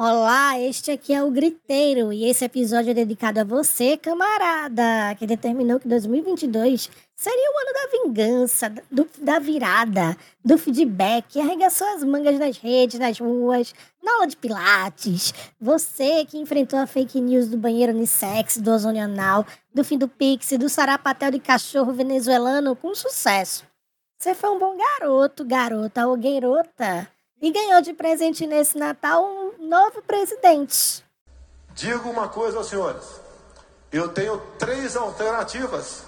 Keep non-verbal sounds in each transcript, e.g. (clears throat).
Olá, este aqui é o Griteiro e esse episódio é dedicado a você, camarada, que determinou que 2022 seria o ano da vingança, do, da virada, do feedback, arregaçou as mangas nas redes, nas ruas, na aula de pilates. Você que enfrentou a fake news do banheiro unissex, do ozônio anal, do fim do pix, do sarapatel de cachorro venezuelano com sucesso. Você foi um bom garoto, garota ou garota e ganhou de presente nesse Natal um novo presidente. Digo uma coisa senhores: eu tenho três alternativas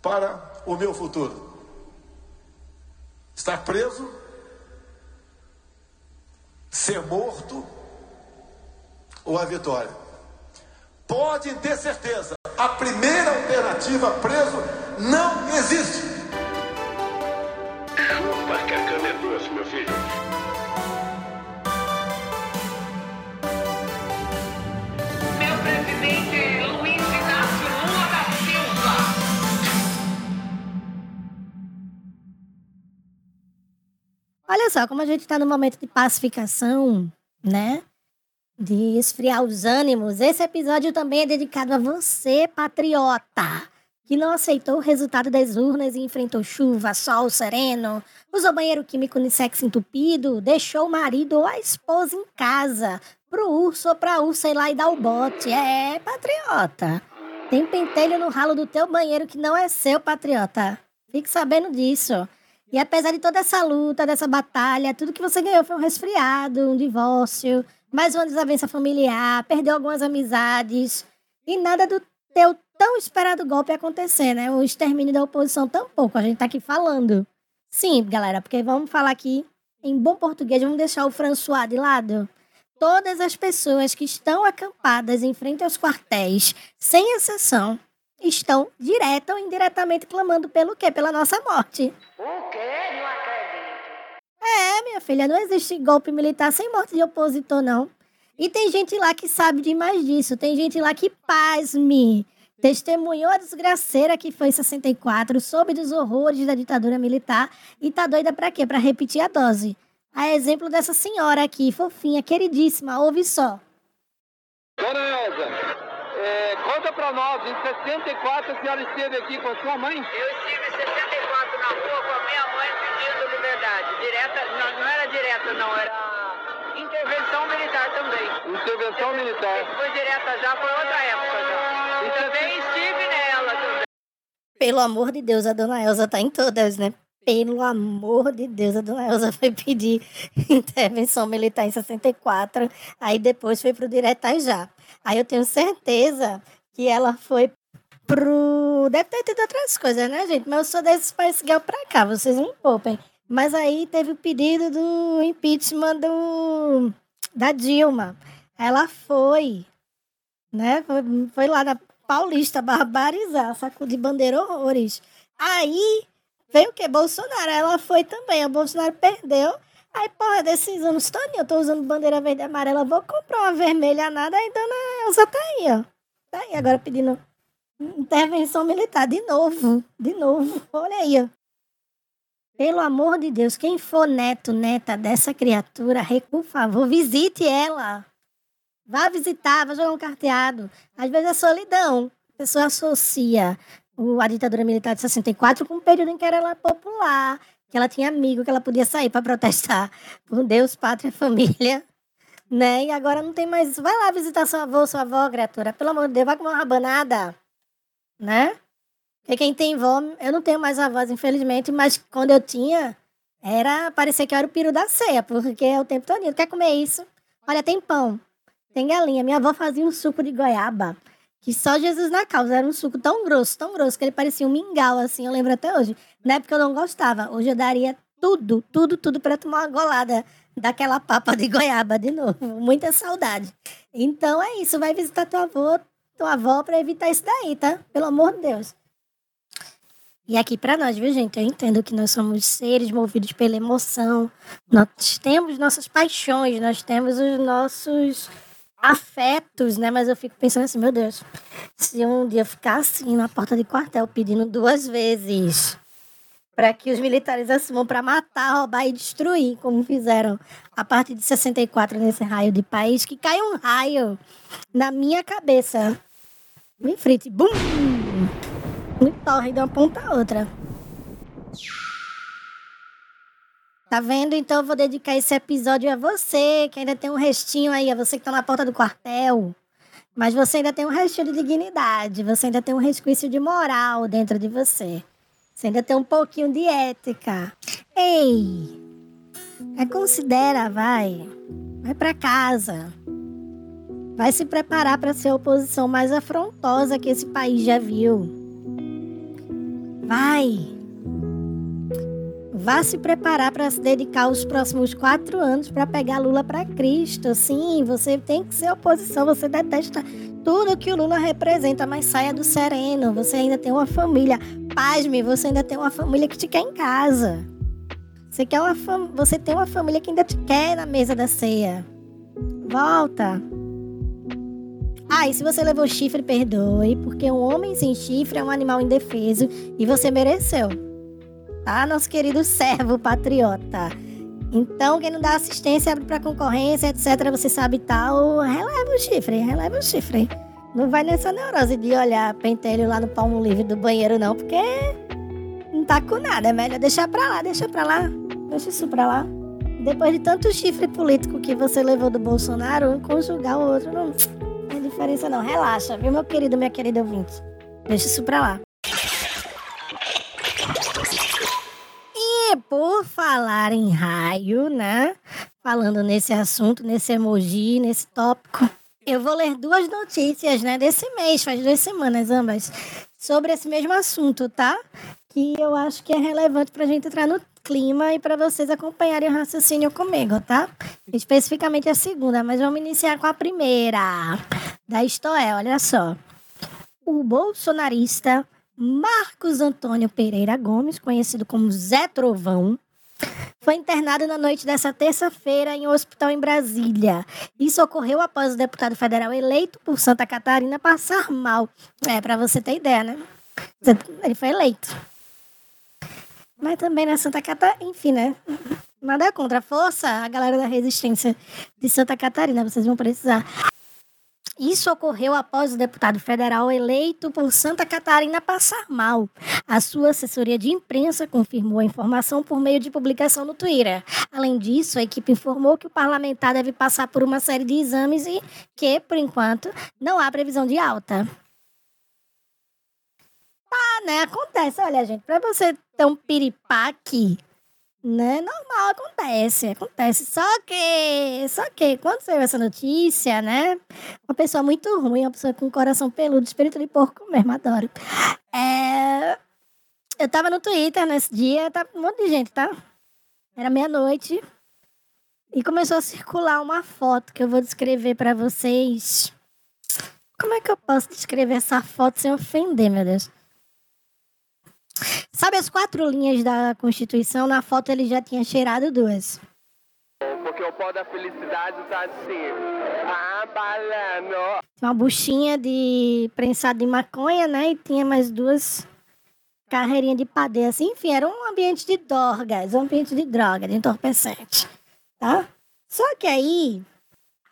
para o meu futuro: estar preso, ser morto ou a vitória. Podem ter certeza, a primeira alternativa, preso, não existe. Olha só, como a gente está no momento de pacificação, né? De esfriar os ânimos, esse episódio também é dedicado a você, patriota, que não aceitou o resultado das urnas e enfrentou chuva, sol sereno, usou banheiro químico unissex entupido, deixou o marido ou a esposa em casa, pro urso ou pra ursa ir lá e dar o bote. É, patriota. Tem pentelho no ralo do teu banheiro que não é seu, patriota. Fique sabendo disso. E apesar de toda essa luta, dessa batalha, tudo que você ganhou foi um resfriado, um divórcio, mais uma desavença familiar, perdeu algumas amizades. E nada do teu tão esperado golpe acontecer, né? O extermínio da oposição tampouco. A gente tá aqui falando. Sim, galera, porque vamos falar aqui em bom português, vamos deixar o François de lado. Todas as pessoas que estão acampadas em frente aos quartéis, sem exceção, estão direta ou indiretamente clamando pelo quê? Pela nossa morte. O quê? Não acredito. É, minha filha, não existe golpe militar sem morte de opositor, não. E tem gente lá que sabe demais disso. Tem gente lá que, pasme, testemunhou a desgraceira que foi em 64, soube dos horrores da ditadura militar e tá doida pra quê? Pra repetir a dose. A exemplo dessa senhora aqui, fofinha, queridíssima, ouve só. Dona Elza, é, conta pra nós, em 64 a senhora esteve aqui com a sua mãe? Eu estive em 64 na rua com a minha mãe pedindo liberdade. Direta, não, não era direta, não, era intervenção militar também. Intervenção militar. Foi direta já, foi outra época já. E também estive nela também. Pelo amor de Deus, a dona Elza tá em todas, né? Pelo amor de Deus, a dona Elza foi pedir (laughs) intervenção militar em 64, aí depois foi pro Diretas já. Aí eu tenho certeza que ela foi pro. Deve ter tido outras coisas, né, gente? Mas eu sou desses Spice Girl pra cá, vocês me poupem. Mas aí teve o pedido do impeachment do... da Dilma. Ela foi, né? Foi, foi lá na Paulista barbarizar, sacudir bandeira horrores. Aí veio o que? Bolsonaro. Ela foi também. O Bolsonaro perdeu. Aí, porra, desses anos todinho, eu tô usando bandeira verde e amarela, vou comprar uma vermelha nada, aí dona Elza tá aí, ó. Tá aí agora pedindo intervenção militar de novo, de novo. Olha aí, ó. Pelo amor de Deus, quem for neto, neta dessa criatura, por favor, visite ela. Vá visitar, vá jogar um carteado. Às vezes é solidão. A pessoa associa o- a ditadura militar de 64 com um período em que era ela popular, que ela tinha amigo, que ela podia sair para protestar (laughs) por Deus, pátria, família, né? E agora não tem mais isso. Vai lá visitar sua avó, sua avó, criatura. Pelo amor de Deus, vai comer uma rabanada, né? Porque quem tem vó, eu não tenho mais avós, infelizmente, mas quando eu tinha, era parecia que eu era o peru da ceia, porque é o tempo todo. Quer comer isso? Olha, tem pão, tem galinha. Minha avó fazia um suco de goiaba, que só Jesus na causa. Era um suco tão grosso, tão grosso, que ele parecia um mingau, assim, eu lembro até hoje. Na época eu não gostava. Hoje eu daria tudo, tudo, tudo para tomar uma golada daquela papa de goiaba de novo. (laughs) Muita saudade. Então é isso, vai visitar tua avó, tua avó para evitar isso daí, tá? Pelo amor de Deus. E aqui para nós, viu, gente? Eu entendo que nós somos seres movidos pela emoção. Nós temos nossas paixões, nós temos os nossos afetos, né? Mas eu fico pensando assim, meu Deus, se um dia ficar assim na porta de quartel pedindo duas vezes para que os militares assumam para matar, roubar e destruir, como fizeram a partir de 64 nesse raio de país, que cai um raio na minha cabeça. Me frite, bum! Me torre de uma ponta a outra. Tá vendo? Então eu vou dedicar esse episódio a você, que ainda tem um restinho aí, a você que tá na porta do quartel. Mas você ainda tem um restinho de dignidade, você ainda tem um resquício de moral dentro de você. Você ainda tem um pouquinho de ética. Ei! Reconsidera, vai. Vai para casa. Vai se preparar para ser a oposição mais afrontosa que esse país já viu. Vai. Vá se preparar para se dedicar os próximos quatro anos para pegar Lula para Cristo. Sim, você tem que ser oposição. Você detesta tudo que o Lula representa, mas saia do sereno. Você ainda tem uma família. Pasme, você ainda tem uma família que te quer em casa. Você, quer uma fam... você tem uma família que ainda te quer na mesa da ceia. Volta. Ah, e se você levou chifre, perdoe, porque um homem sem chifre é um animal indefeso e você mereceu. Tá, nosso querido servo patriota. Então, quem não dá assistência, abre pra concorrência, etc., você sabe tal, releva o chifre, releva o chifre. Não vai nessa neurose de olhar pentelho lá no palmo livre do banheiro, não, porque não tá com nada. É melhor deixar pra lá, deixa pra lá. Deixa isso pra lá. Depois de tanto chifre político que você levou do Bolsonaro, conjugar o outro não tem diferença não. Relaxa, viu, meu querido, minha querida ouvinte? Deixa isso pra lá. Por falar em raio, né? Falando nesse assunto, nesse emoji, nesse tópico, eu vou ler duas notícias, né, desse mês, faz duas semanas ambas, sobre esse mesmo assunto, tá? Que eu acho que é relevante pra gente entrar no clima e para vocês acompanharem o raciocínio comigo, tá? Especificamente a segunda, mas vamos iniciar com a primeira. Da Istoé, olha só. O bolsonarista Marcos Antônio Pereira Gomes, conhecido como Zé Trovão, foi internado na noite dessa terça-feira em um hospital em Brasília. Isso ocorreu após o deputado federal eleito por Santa Catarina passar mal. É, para você ter ideia, né? Ele foi eleito. Mas também na Santa Catarina, enfim, né? Nada contra força, a galera da resistência de Santa Catarina, vocês vão precisar. Isso ocorreu após o deputado federal eleito por Santa Catarina passar mal. A sua assessoria de imprensa confirmou a informação por meio de publicação no Twitter. Além disso, a equipe informou que o parlamentar deve passar por uma série de exames e que, por enquanto, não há previsão de alta. Ah, né? Acontece. Olha, gente, pra você ter um piripaque, né? Normal, acontece, acontece. Só que, só que, quando saiu essa notícia, né? Uma pessoa muito ruim, uma pessoa com coração peludo, espírito de porco mesmo, adoro. É... Eu tava no Twitter nesse dia, tá um monte de gente, tá? Era meia-noite. E começou a circular uma foto que eu vou descrever para vocês. Como é que eu posso descrever essa foto sem ofender, meu Deus? Sabe as quatro linhas da Constituição? Na foto ele já tinha cheirado duas. Porque o pó da felicidade tá assim, abalando. Uma buchinha de prensado de maconha, né? E tinha mais duas carreirinhas de padeia, assim. Enfim, era um ambiente de drogas, um ambiente de droga, de entorpecente, tá? Só que aí,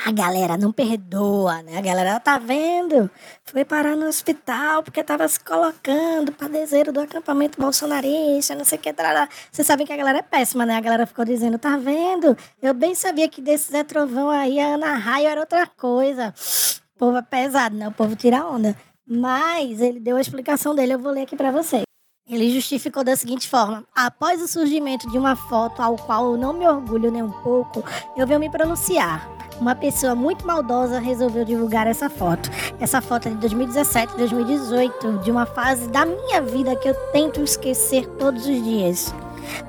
a galera não perdoa, né? A galera tá vendo, foi parar no hospital porque tava se colocando padezeiro do acampamento bolsonarista, não sei o que. Trará. Vocês sabem que a galera é péssima, né? A galera ficou dizendo, tá vendo? Eu bem sabia que desse Zé Trovão aí, a Ana Raio era outra coisa. O povo é pesado, né? O povo tira onda. Mas ele deu a explicação dele, eu vou ler aqui para vocês. Ele justificou da seguinte forma: após o surgimento de uma foto ao qual eu não me orgulho nem um pouco, eu venho me pronunciar. Uma pessoa muito maldosa resolveu divulgar essa foto. Essa foto é de 2017, 2018, de uma fase da minha vida que eu tento esquecer todos os dias.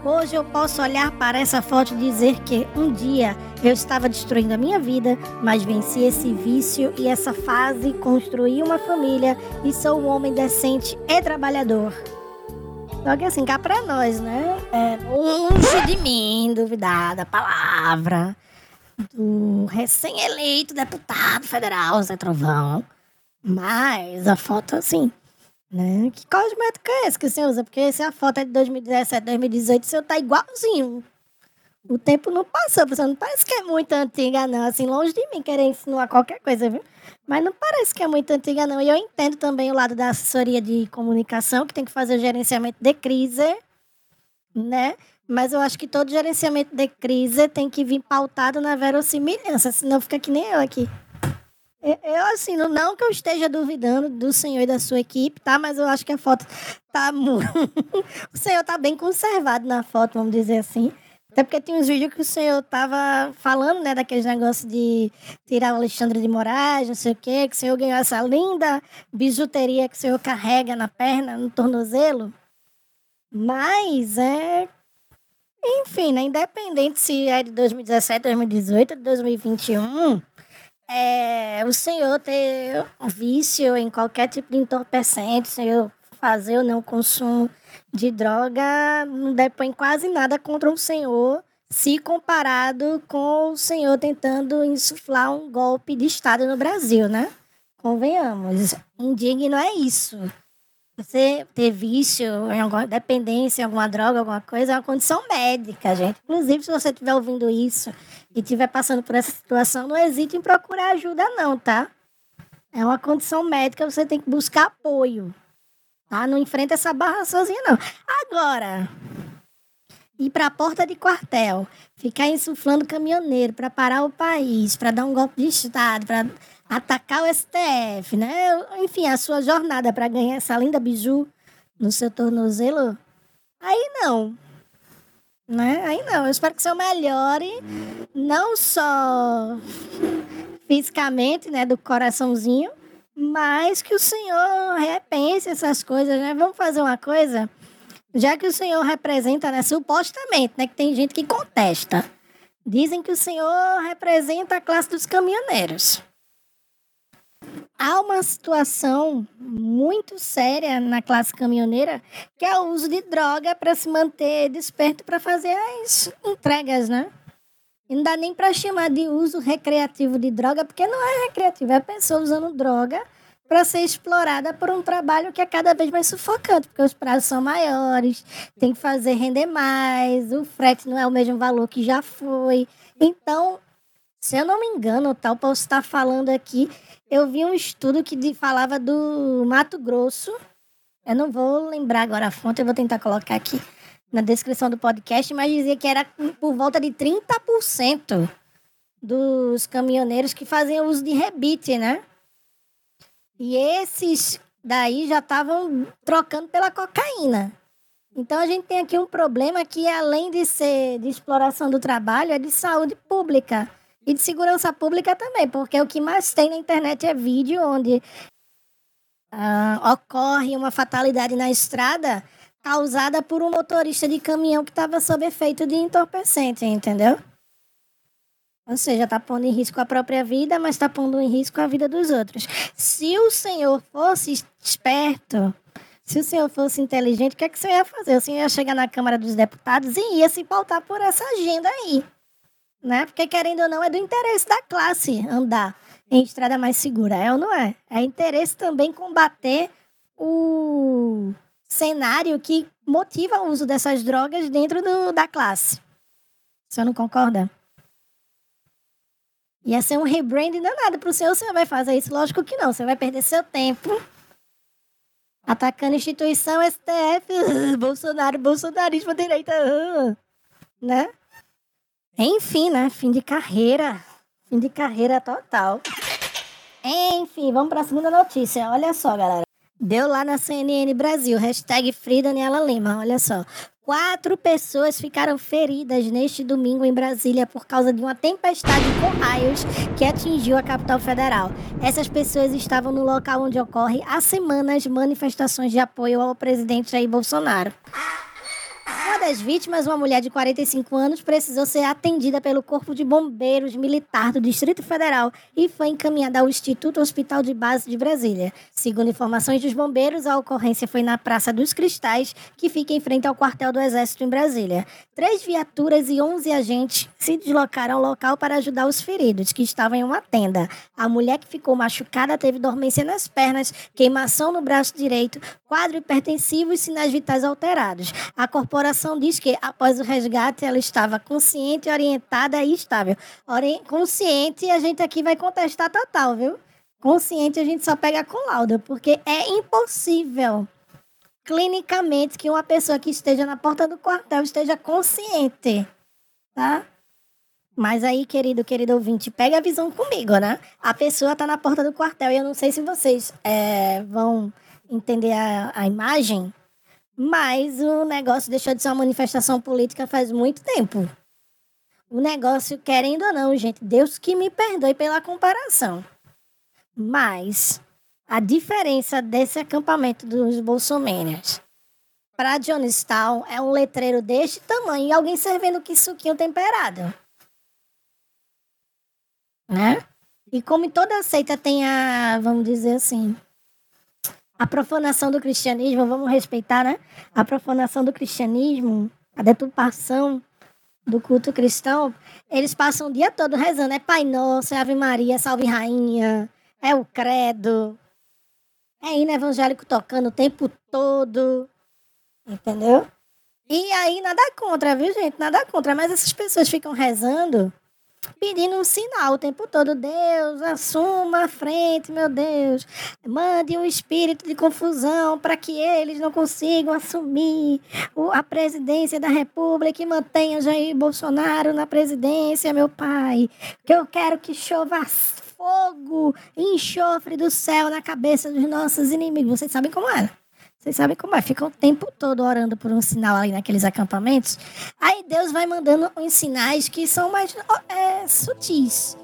Hoje eu posso olhar para essa foto e dizer que um dia eu estava destruindo a minha vida, mas venci esse vício e essa fase, construí uma família e sou um homem decente e trabalhador. Só que assim, cá pra nós, né? É longe de mim duvidar da palavra do recém-eleito deputado federal Zé Trovão. Mas a foto, assim, Né? Que cosmético é esse que você usa? Porque se a foto é de 2017, 2018, o seu tá igualzinho. O tempo não passou, você não parece que é muito antiga, não. Assim, longe de mim querer insinuar qualquer coisa, viu? Mas não parece que é muito antiga, não. E eu entendo também o lado da assessoria de comunicação, que tem que fazer o gerenciamento de crise, né? Mas eu acho que todo gerenciamento de crise tem que vir pautado na verossimilhança, senão fica que nem eu aqui. Eu, assim, não que eu esteja duvidando do senhor e da sua equipe, tá? Mas eu acho que a foto tá muito. (laughs) o senhor tá bem conservado na foto, vamos dizer assim. Até porque tem uns vídeos que o senhor tava falando, né, daqueles negócios de tirar o Alexandre de Moraes, não sei o quê, que o senhor ganhou essa linda bijuteria que o senhor carrega na perna, no tornozelo. Mas é. Enfim, né? Independente se é de 2017, 2018, 2021 é, o senhor ter vício em qualquer tipo de entorpecente, o senhor fazer ou não consumo de droga, não depõe quase nada contra o senhor, se comparado com o senhor tentando insuflar um golpe de Estado no Brasil, né? Convenhamos, indigno é isso. Você ter vício alguma dependência, alguma droga, alguma coisa, é uma condição médica, gente. Inclusive, se você estiver ouvindo isso e estiver passando por essa situação, não hesite em procurar ajuda, não, tá? É uma condição médica, você tem que buscar apoio. Tá? Não enfrenta essa barra sozinha, não. Agora, ir para a porta de quartel, ficar insuflando caminhoneiro para parar o país, para dar um golpe de Estado, para atacar o STF, né? Enfim, a sua jornada para ganhar essa linda biju no seu tornozelo, aí não. Né? Aí não. Eu espero que senhor melhore, não só fisicamente, né, do coraçãozinho, mas que o senhor repense essas coisas, né? Vamos fazer uma coisa? Já que o senhor representa, né, supostamente, né, que tem gente que contesta. Dizem que o senhor representa a classe dos caminhoneiros há uma situação muito séria na classe caminhoneira, que é o uso de droga para se manter desperto para fazer as entregas, né? E não dá nem para chamar de uso recreativo de droga, porque não é recreativo, é a pessoa usando droga para ser explorada por um trabalho que é cada vez mais sufocante, porque os prazos são maiores, tem que fazer render mais, o frete não é o mesmo valor que já foi. Então, se eu não me engano, tal, posso estar falando aqui eu vi um estudo que falava do Mato Grosso. Eu não vou lembrar agora a fonte, eu vou tentar colocar aqui na descrição do podcast, mas dizia que era por volta de 30% dos caminhoneiros que faziam uso de rebite, né? E esses daí já estavam trocando pela cocaína. Então a gente tem aqui um problema que, além de ser de exploração do trabalho, é de saúde pública. E de segurança pública também, porque o que mais tem na internet é vídeo onde uh, ocorre uma fatalidade na estrada causada por um motorista de caminhão que estava sob efeito de entorpecente, entendeu? Ou seja, está pondo em risco a própria vida, mas está pondo em risco a vida dos outros. Se o senhor fosse esperto, se o senhor fosse inteligente, o que, é que o senhor ia fazer? O senhor ia chegar na Câmara dos Deputados e ia se pautar por essa agenda aí né? Porque querendo ou não, é do interesse da classe andar em estrada mais segura, é ou não é? É interesse também combater o cenário que motiva o uso dessas drogas dentro do, da classe. Você não concorda? Ia ser um rebranding danado pro senhor, você vai fazer isso? Lógico que não, você vai perder seu tempo atacando instituição STF, (laughs) Bolsonaro, bolsonarismo, direita, (laughs) né? Enfim, né? Fim de carreira. Fim de carreira total. Enfim, vamos para a segunda notícia. Olha só, galera. Deu lá na CNN Brasil, hashtag Free Daniela Lima. Olha só. Quatro pessoas ficaram feridas neste domingo em Brasília por causa de uma tempestade com raios que atingiu a capital federal. Essas pessoas estavam no local onde ocorre há semanas manifestações de apoio ao presidente Jair Bolsonaro das vítimas, uma mulher de 45 anos, precisou ser atendida pelo Corpo de Bombeiros Militar do Distrito Federal e foi encaminhada ao Instituto Hospital de Base de Brasília. Segundo informações dos bombeiros, a ocorrência foi na Praça dos Cristais, que fica em frente ao quartel do Exército em Brasília. Três viaturas e 11 agentes se deslocaram ao local para ajudar os feridos, que estavam em uma tenda. A mulher que ficou machucada teve dormência nas pernas, queimação no braço direito, quadro hipertensivo e sinais vitais alterados. A corporação diz que, após o resgate, ela estava consciente, orientada e estável. Ori consciente, a gente aqui vai contestar total, viu? Consciente, a gente só pega com lauda, porque é impossível clinicamente que uma pessoa que esteja na porta do quartel esteja consciente, tá? Mas aí, querido, querido ouvinte, pega a visão comigo, né? A pessoa tá na porta do quartel e eu não sei se vocês é, vão entender a, a imagem, mas o negócio deixou de ser uma manifestação política faz muito tempo. O negócio, querendo ou não, gente, Deus que me perdoe pela comparação. Mas a diferença desse acampamento dos bolsominions para Johnstown é um letreiro deste tamanho e alguém servindo que suquinho temperado né? E como toda seita tem a, vamos dizer assim, a profanação do cristianismo, vamos respeitar, né? A profanação do cristianismo, a deturpação do culto cristão, eles passam o dia todo rezando. É Pai Nosso, é Ave Maria, Salve Rainha, é o Credo. É hino evangélico tocando o tempo todo. Entendeu? E aí, nada contra, viu, gente? Nada contra. Mas essas pessoas ficam rezando pedindo um sinal o tempo todo. Deus, assuma a frente, meu Deus. Mande um espírito de confusão para que eles não consigam assumir a presidência da República e mantenha Jair Bolsonaro na presidência, meu pai. Que eu quero que chova fogo enxofre do céu na cabeça dos nossos inimigos. Vocês sabem como é? Vocês sabem como é? Fica o tempo todo orando por um sinal ali naqueles acampamentos. Aí Deus vai mandando uns sinais que são mais é, sutis.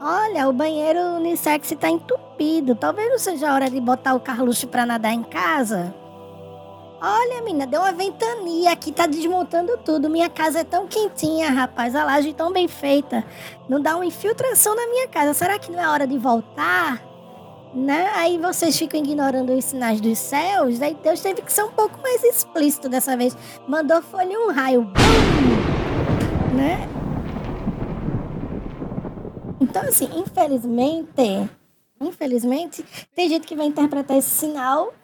Olha, o banheiro unissex está entupido. Talvez não seja a hora de botar o Carluxo para nadar em casa. Olha, menina, deu uma ventania aqui, tá desmontando tudo. Minha casa é tão quentinha, rapaz. A laje tão bem feita. Não dá uma infiltração na minha casa. Será que não é hora de voltar? Né? Aí vocês ficam ignorando os sinais dos céus, aí Deus teve que ser um pouco mais explícito dessa vez. Mandou folha um raio, né? Então, assim, infelizmente, infelizmente, tem gente que vai interpretar esse sinal,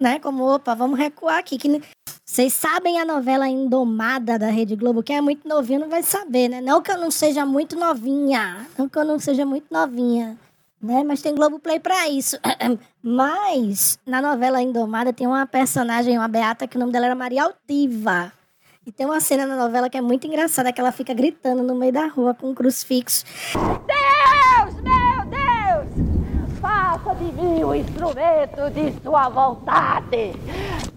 né? Como, opa, vamos recuar aqui. Que vocês sabem a novela Indomada da Rede Globo, que é muito novinha, não vai saber, né? Não que eu não seja muito novinha, não que eu não seja muito novinha né? Mas tem Globoplay para isso. (clears throat) Mas na novela Indomada tem uma personagem, uma beata, que o nome dela era Maria Altiva. E tem uma cena na novela que é muito engraçada, que ela fica gritando no meio da rua com um crucifixo. Deus, meu Deus, faça de mim o instrumento de sua vontade.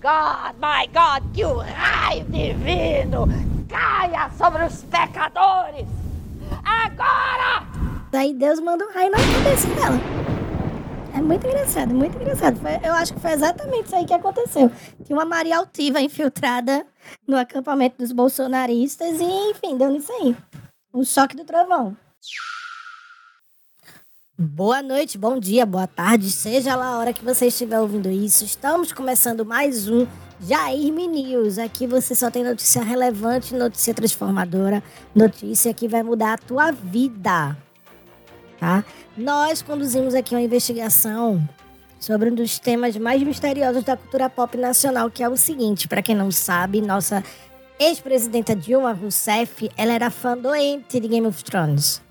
God, my God, que o raio divino caia sobre os pecadores. Agora! Daí Deus manda um raio na cabeça dela. É muito engraçado, muito engraçado. Eu acho que foi exatamente isso aí que aconteceu. Tinha uma Maria Altiva infiltrada no acampamento dos bolsonaristas e, enfim, deu nisso aí. Um choque do trovão. Boa noite, bom dia, boa tarde, seja lá a hora que você estiver ouvindo isso. Estamos começando mais um Jair News. Aqui você só tem notícia relevante, notícia transformadora, notícia que vai mudar a tua vida tá? Nós conduzimos aqui uma investigação sobre um dos temas mais misteriosos da cultura pop nacional, que é o seguinte, para quem não sabe, nossa ex-presidenta Dilma Rousseff, ela era fã doente de Game of Thrones.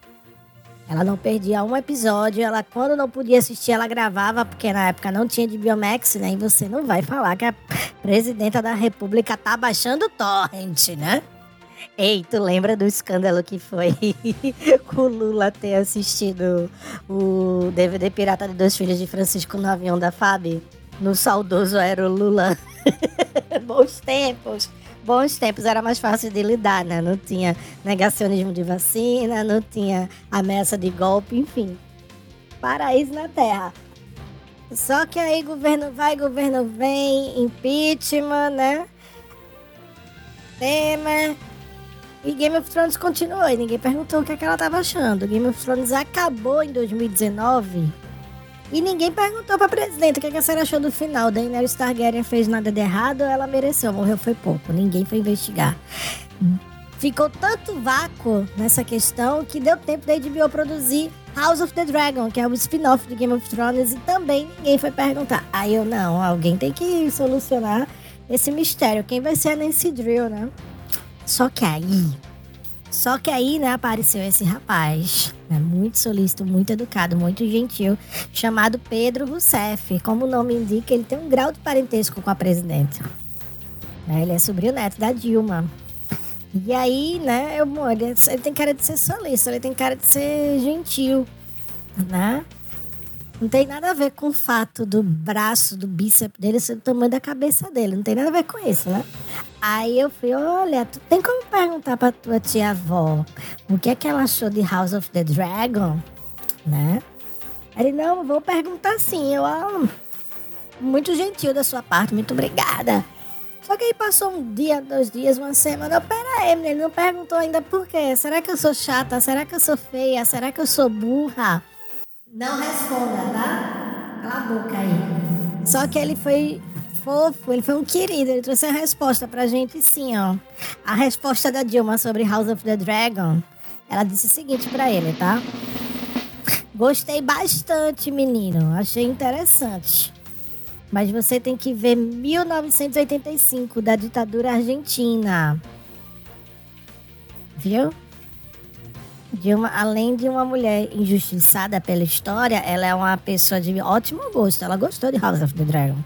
Ela não perdia um episódio, ela quando não podia assistir, ela gravava, porque na época não tinha de Biomax, né? E você não vai falar que a presidenta da república tá baixando torrent, né? Ei, tu lembra do escândalo que foi (laughs) o Lula ter assistido o DVD Pirata de Dois Filhos de Francisco no avião da FAB? No saudoso era o Lula. (laughs) Bons tempos. Bons tempos, era mais fácil de lidar, né? Não tinha negacionismo de vacina, não tinha ameaça de golpe, enfim. Paraíso na Terra. Só que aí governo vai, governo vem, impeachment, né? Temer. E Game of Thrones continuou e ninguém perguntou o que, é que ela tava achando. Game of Thrones acabou em 2019 e ninguém perguntou pra presidente o que, é que a senhora achou do final. Daenerys Targaryen fez nada de errado, ela mereceu, morreu foi pouco. Ninguém foi investigar. Ficou tanto vácuo nessa questão que deu tempo da HBO produzir House of the Dragon, que é o spin-off de Game of Thrones, e também ninguém foi perguntar. Aí eu, não, alguém tem que solucionar esse mistério. Quem vai ser a Nancy Drill, né? Só que aí. Só que aí, né, apareceu esse rapaz, né, muito solícito, muito educado, muito gentil, chamado Pedro Rousseff. Como o nome indica, ele tem um grau de parentesco com a presidente. Né, ele é sobrinho neto da Dilma. E aí, né, eu, ele, ele tem cara de ser solícito, ele tem cara de ser gentil, né? Não tem nada a ver com o fato do braço, do bíceps dele ser do tamanho da cabeça dele. Não tem nada a ver com isso, né? Aí eu fui, olha, tu tem como perguntar pra tua tia-avó o que é que ela achou de House of the Dragon, né? Ele, não, vou perguntar sim. Eu, ah, muito gentil da sua parte, muito obrigada. Só que aí passou um dia, dois dias, uma semana. Pera aí, ele não perguntou ainda por quê. Será que eu sou chata? Será que eu sou feia? Será que eu sou burra? Não responda, tá? Cala a boca aí. Só que ele foi fofo, ele foi um querido, ele trouxe a resposta pra gente sim, ó. A resposta da Dilma sobre House of the Dragon, ela disse o seguinte pra ele, tá? Gostei bastante, menino. Achei interessante. Mas você tem que ver 1985, da ditadura argentina. Viu? De uma, além de uma mulher injustiçada pela história, ela é uma pessoa de ótimo gosto. Ela gostou de House of the Dragon.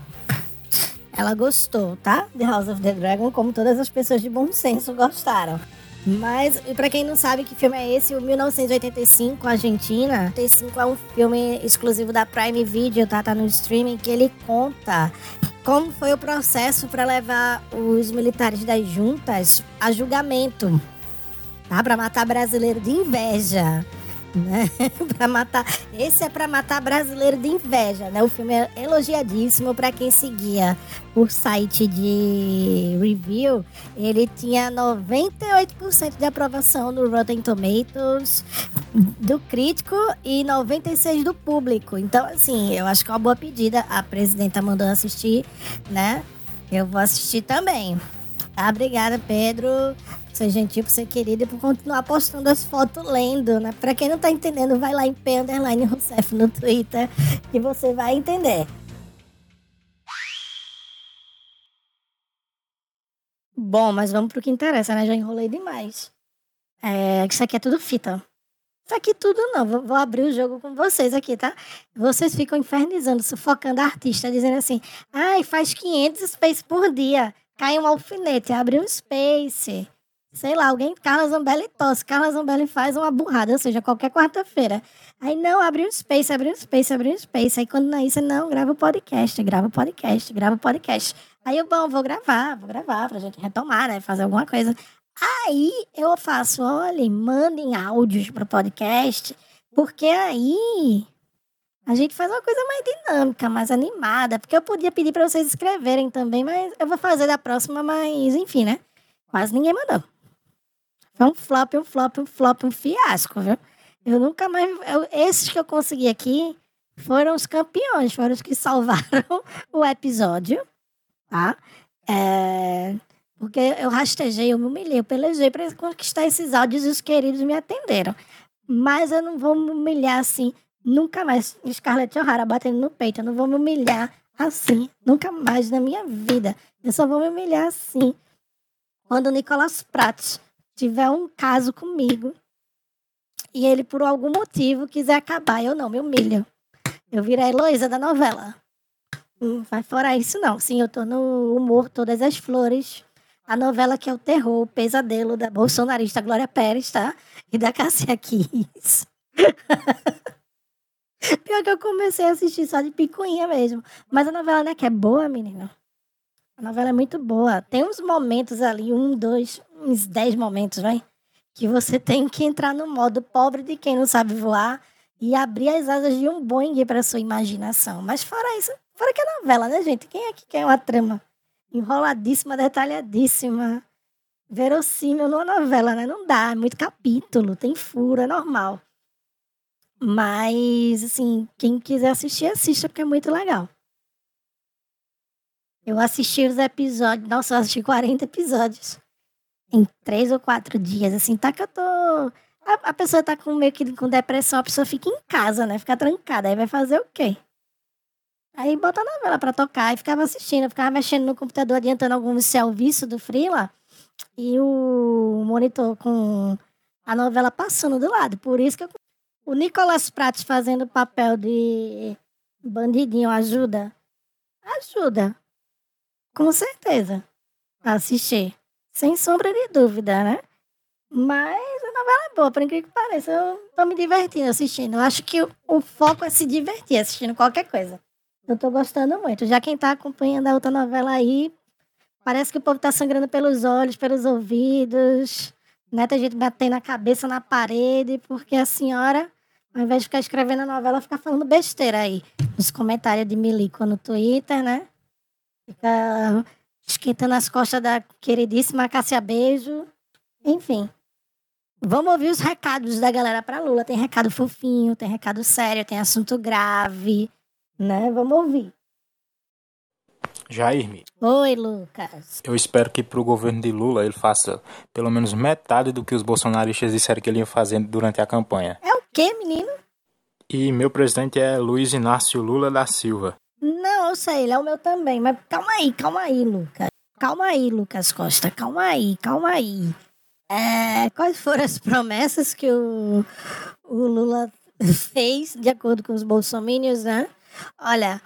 Ela gostou, tá? De House of the Dragon, como todas as pessoas de bom senso gostaram. Mas, para quem não sabe que filme é esse, o 1985, Argentina. 85 é um filme exclusivo da Prime Video, tá? Tá no streaming, que ele conta como foi o processo para levar os militares das juntas a julgamento tá? Para matar brasileiro de inveja. Né? (laughs) para matar. Esse é para matar brasileiro de inveja, né? O filme é elogiadíssimo para quem seguia o site de review. Ele tinha 98% de aprovação no Rotten Tomatoes do crítico e 96 do público. Então, assim, eu acho que é uma boa pedida. A presidenta mandou assistir, né? Eu vou assistir também. Tá, obrigada, Pedro ser gentil, por ser querido e por continuar postando as fotos lendo, né? Pra quem não tá entendendo, vai lá em P Underline Rousseff no Twitter que você vai entender. Bom, mas vamos pro que interessa, né? Já enrolei demais. É, isso aqui é tudo fita. Isso aqui tudo não. Vou, vou, abrir o jogo com vocês aqui, tá? Vocês ficam infernizando, sufocando a artista, dizendo assim: ai, faz 500 space por dia. Cai um alfinete, abre um space sei lá, alguém, Carla Zambelli tosse, Carla Zambelli faz uma burrada, ou seja, qualquer quarta-feira. Aí, não, abre um space, abre um space, abre um space. Aí, quando não é isso, não, grava o podcast, grava o podcast, grava o podcast. Aí, eu, bom, vou gravar, vou gravar pra gente retomar, né, fazer alguma coisa. Aí, eu faço, olha, mandem áudios pro podcast, porque aí a gente faz uma coisa mais dinâmica, mais animada, porque eu podia pedir para vocês escreverem também, mas eu vou fazer da próxima, mas enfim, né? Quase ninguém mandou. Foi um flop, um flop, um flop, um fiasco, viu? Eu nunca mais. Eu, esses que eu consegui aqui foram os campeões, foram os que salvaram (laughs) o episódio, tá? É, porque eu rastejei, eu me humilhei, eu pelejei para conquistar esses áudios e os queridos me atenderam. Mas eu não vou me humilhar assim, nunca mais. Scarlett O'Hara batendo no peito, eu não vou me humilhar assim, nunca mais na minha vida. Eu só vou me humilhar assim. Quando o Nicolas Pratt tiver um caso comigo e ele, por algum motivo, quiser acabar, eu não me humilho. Eu virei a Heloísa da novela. Não vai fora isso, não. Sim, eu tô no humor Todas as Flores. A novela que é o terror, o pesadelo da bolsonarista Glória Pérez, tá? E da Cassia Kiss. (laughs) Pior que eu comecei a assistir só de picuinha mesmo. Mas a novela, né, que é boa, menina. A novela é muito boa. Tem uns momentos ali, um, dois, uns dez momentos, vai? Que você tem que entrar no modo pobre de quem não sabe voar e abrir as asas de um Boeing para sua imaginação. Mas fora isso, fora que é novela, né, gente? Quem é que quer uma trama enroladíssima, detalhadíssima? verossímil numa novela, né? Não dá, é muito capítulo, tem furo, é normal. Mas, assim, quem quiser assistir, assista, porque é muito legal. Eu assisti os episódios, nossa, eu assisti 40 episódios em três ou quatro dias, assim, tá que eu tô. A, a pessoa tá com meio que com depressão, a pessoa fica em casa, né? Fica trancada, aí vai fazer o quê? Aí bota a novela pra tocar e ficava assistindo, ficava mexendo no computador, adiantando algum serviço do Freela e o monitor com a novela passando do lado. Por isso que eu... o Nicolas Pratt fazendo o papel de bandidinho ajuda? Ajuda. Com certeza. Assistir. Sem sombra de dúvida, né? Mas a novela é boa, por incrível que pareça. Eu tô me divertindo assistindo. Eu acho que o, o foco é se divertir assistindo qualquer coisa. Eu tô gostando muito. Já quem tá acompanhando a outra novela aí, parece que o povo tá sangrando pelos olhos, pelos ouvidos, né? Tem gente batendo a cabeça na parede, porque a senhora, ao invés de ficar escrevendo a novela, fica falando besteira aí. Nos comentários de Milico no Twitter, né? Fica esquentando as costas da queridíssima Cássia Beijo. Enfim. Vamos ouvir os recados da galera pra Lula. Tem recado fofinho, tem recado sério, tem assunto grave né? Vamos ouvir. Jairme, Oi, Lucas. eu espero que pro governo de Lula ele faça pelo menos metade do que os bolsonaristas disseram que ele ia fazer durante a campanha. É o quê, menino? E meu presidente é Luiz Inácio Lula da Silva. Não, eu sei, ele é o meu também. Mas calma aí, calma aí, Lucas. Calma aí, Lucas Costa. Calma aí, calma aí. É, quais foram as promessas que o, o Lula (laughs) fez, de acordo com os bolsomínios, né? Olha,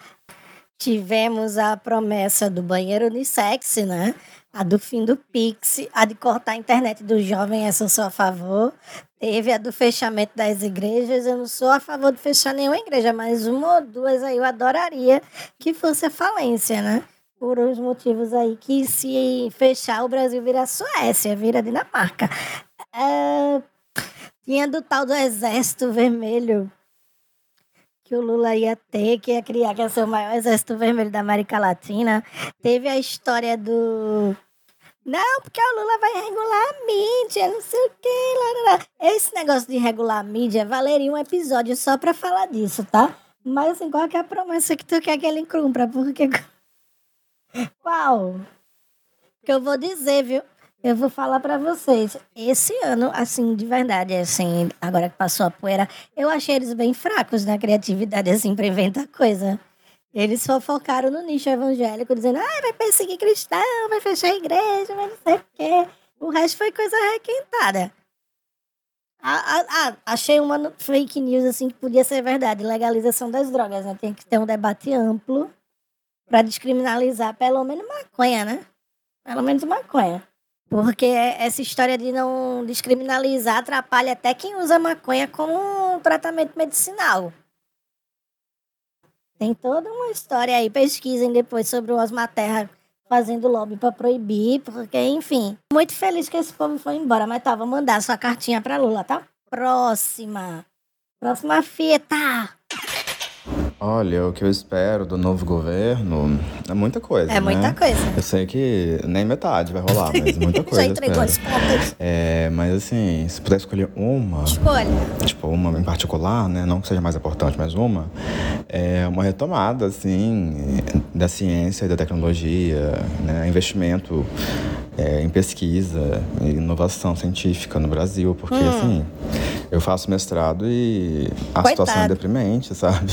tivemos a promessa do banheiro unissex, né? A do fim do Pix, a de cortar a internet do jovem, essa eu sou a favor. Teve a do fechamento das igrejas, eu não sou a favor de fechar nenhuma igreja, mas uma ou duas aí eu adoraria que fosse a falência, né? Por uns motivos aí que se fechar o Brasil vira Suécia, vira Dinamarca. É... Tinha do tal do Exército Vermelho, que o Lula ia ter, que ia criar, que ia ser o maior exército vermelho da América Latina. Teve a história do. Não, porque o Lula vai regular a mídia, não sei o quê. Esse negócio de regular a mídia valeria um episódio só pra falar disso, tá? Mas assim, qual que é a promessa que tu quer que ele cumpra? Porque. (laughs) Qual? Que eu vou dizer, viu? Eu vou falar pra vocês. Esse ano, assim, de verdade, assim, agora que passou a poeira, eu achei eles bem fracos na criatividade, assim, pra inventar coisa. Eles só focaram no nicho evangélico, dizendo, ah, vai perseguir cristão, vai fechar a igreja, vai não sei o quê. O resto foi coisa requentada. Ah, ah, ah, achei uma fake news, assim, que podia ser verdade. Legalização das drogas, né? Tem que ter um debate amplo pra descriminalizar pelo menos maconha, né? Pelo menos maconha. Porque essa história de não descriminalizar atrapalha até quem usa maconha como tratamento medicinal. Tem toda uma história aí. Pesquisem depois sobre o Osma Terra fazendo lobby para proibir, porque, enfim. Muito feliz que esse povo foi embora, mas tá, vou mandar sua cartinha pra Lula, tá? Próxima. Próxima fita. Olha, o que eu espero do novo governo é muita coisa. É muita né? coisa. Eu sei que nem metade vai rolar, mas (laughs) muita coisa. Já entregou as contas. É, mas assim, se puder escolher uma, Escolha. tipo, uma em particular, né? Não que seja mais importante, mas uma, é uma retomada, assim, da ciência e da tecnologia, né? Investimento é, em pesquisa e inovação científica no Brasil, porque, assim, eu faço mestrado e a Coitado. situação é deprimente, sabe?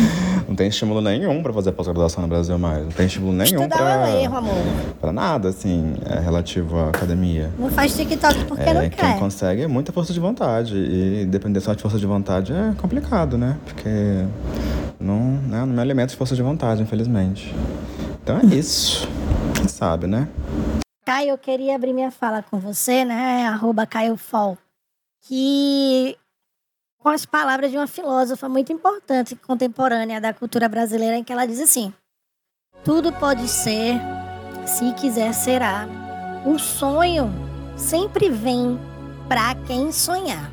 (laughs) Não tem estímulo nenhum para fazer pós-graduação no Brasil mais. Não tem estímulo nenhum Estudar é para erro, amor. para nada, assim, é, relativo à academia. Não faz TikTok porque É, não quem quer. consegue é muita força de vontade. E depender só de força de vontade é complicado, né? Porque não, né, não me alimento de força de vontade, infelizmente. Então é isso. Quem sabe, né? Caio, eu queria abrir minha fala com você, né? Arroba Caio Fol. Que com as palavras de uma filósofa muito importante, contemporânea da cultura brasileira, em que ela diz assim: Tudo pode ser, se quiser será. O sonho sempre vem para quem sonhar.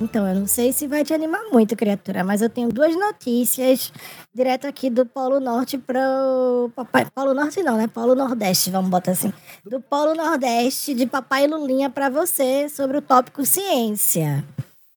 Então, eu não sei se vai te animar muito, criatura, mas eu tenho duas notícias direto aqui do Polo Norte para o Papai. Polo Norte não, né? Polo Nordeste, vamos botar assim. Do Polo Nordeste de Papai Lulinha para você sobre o tópico ciência,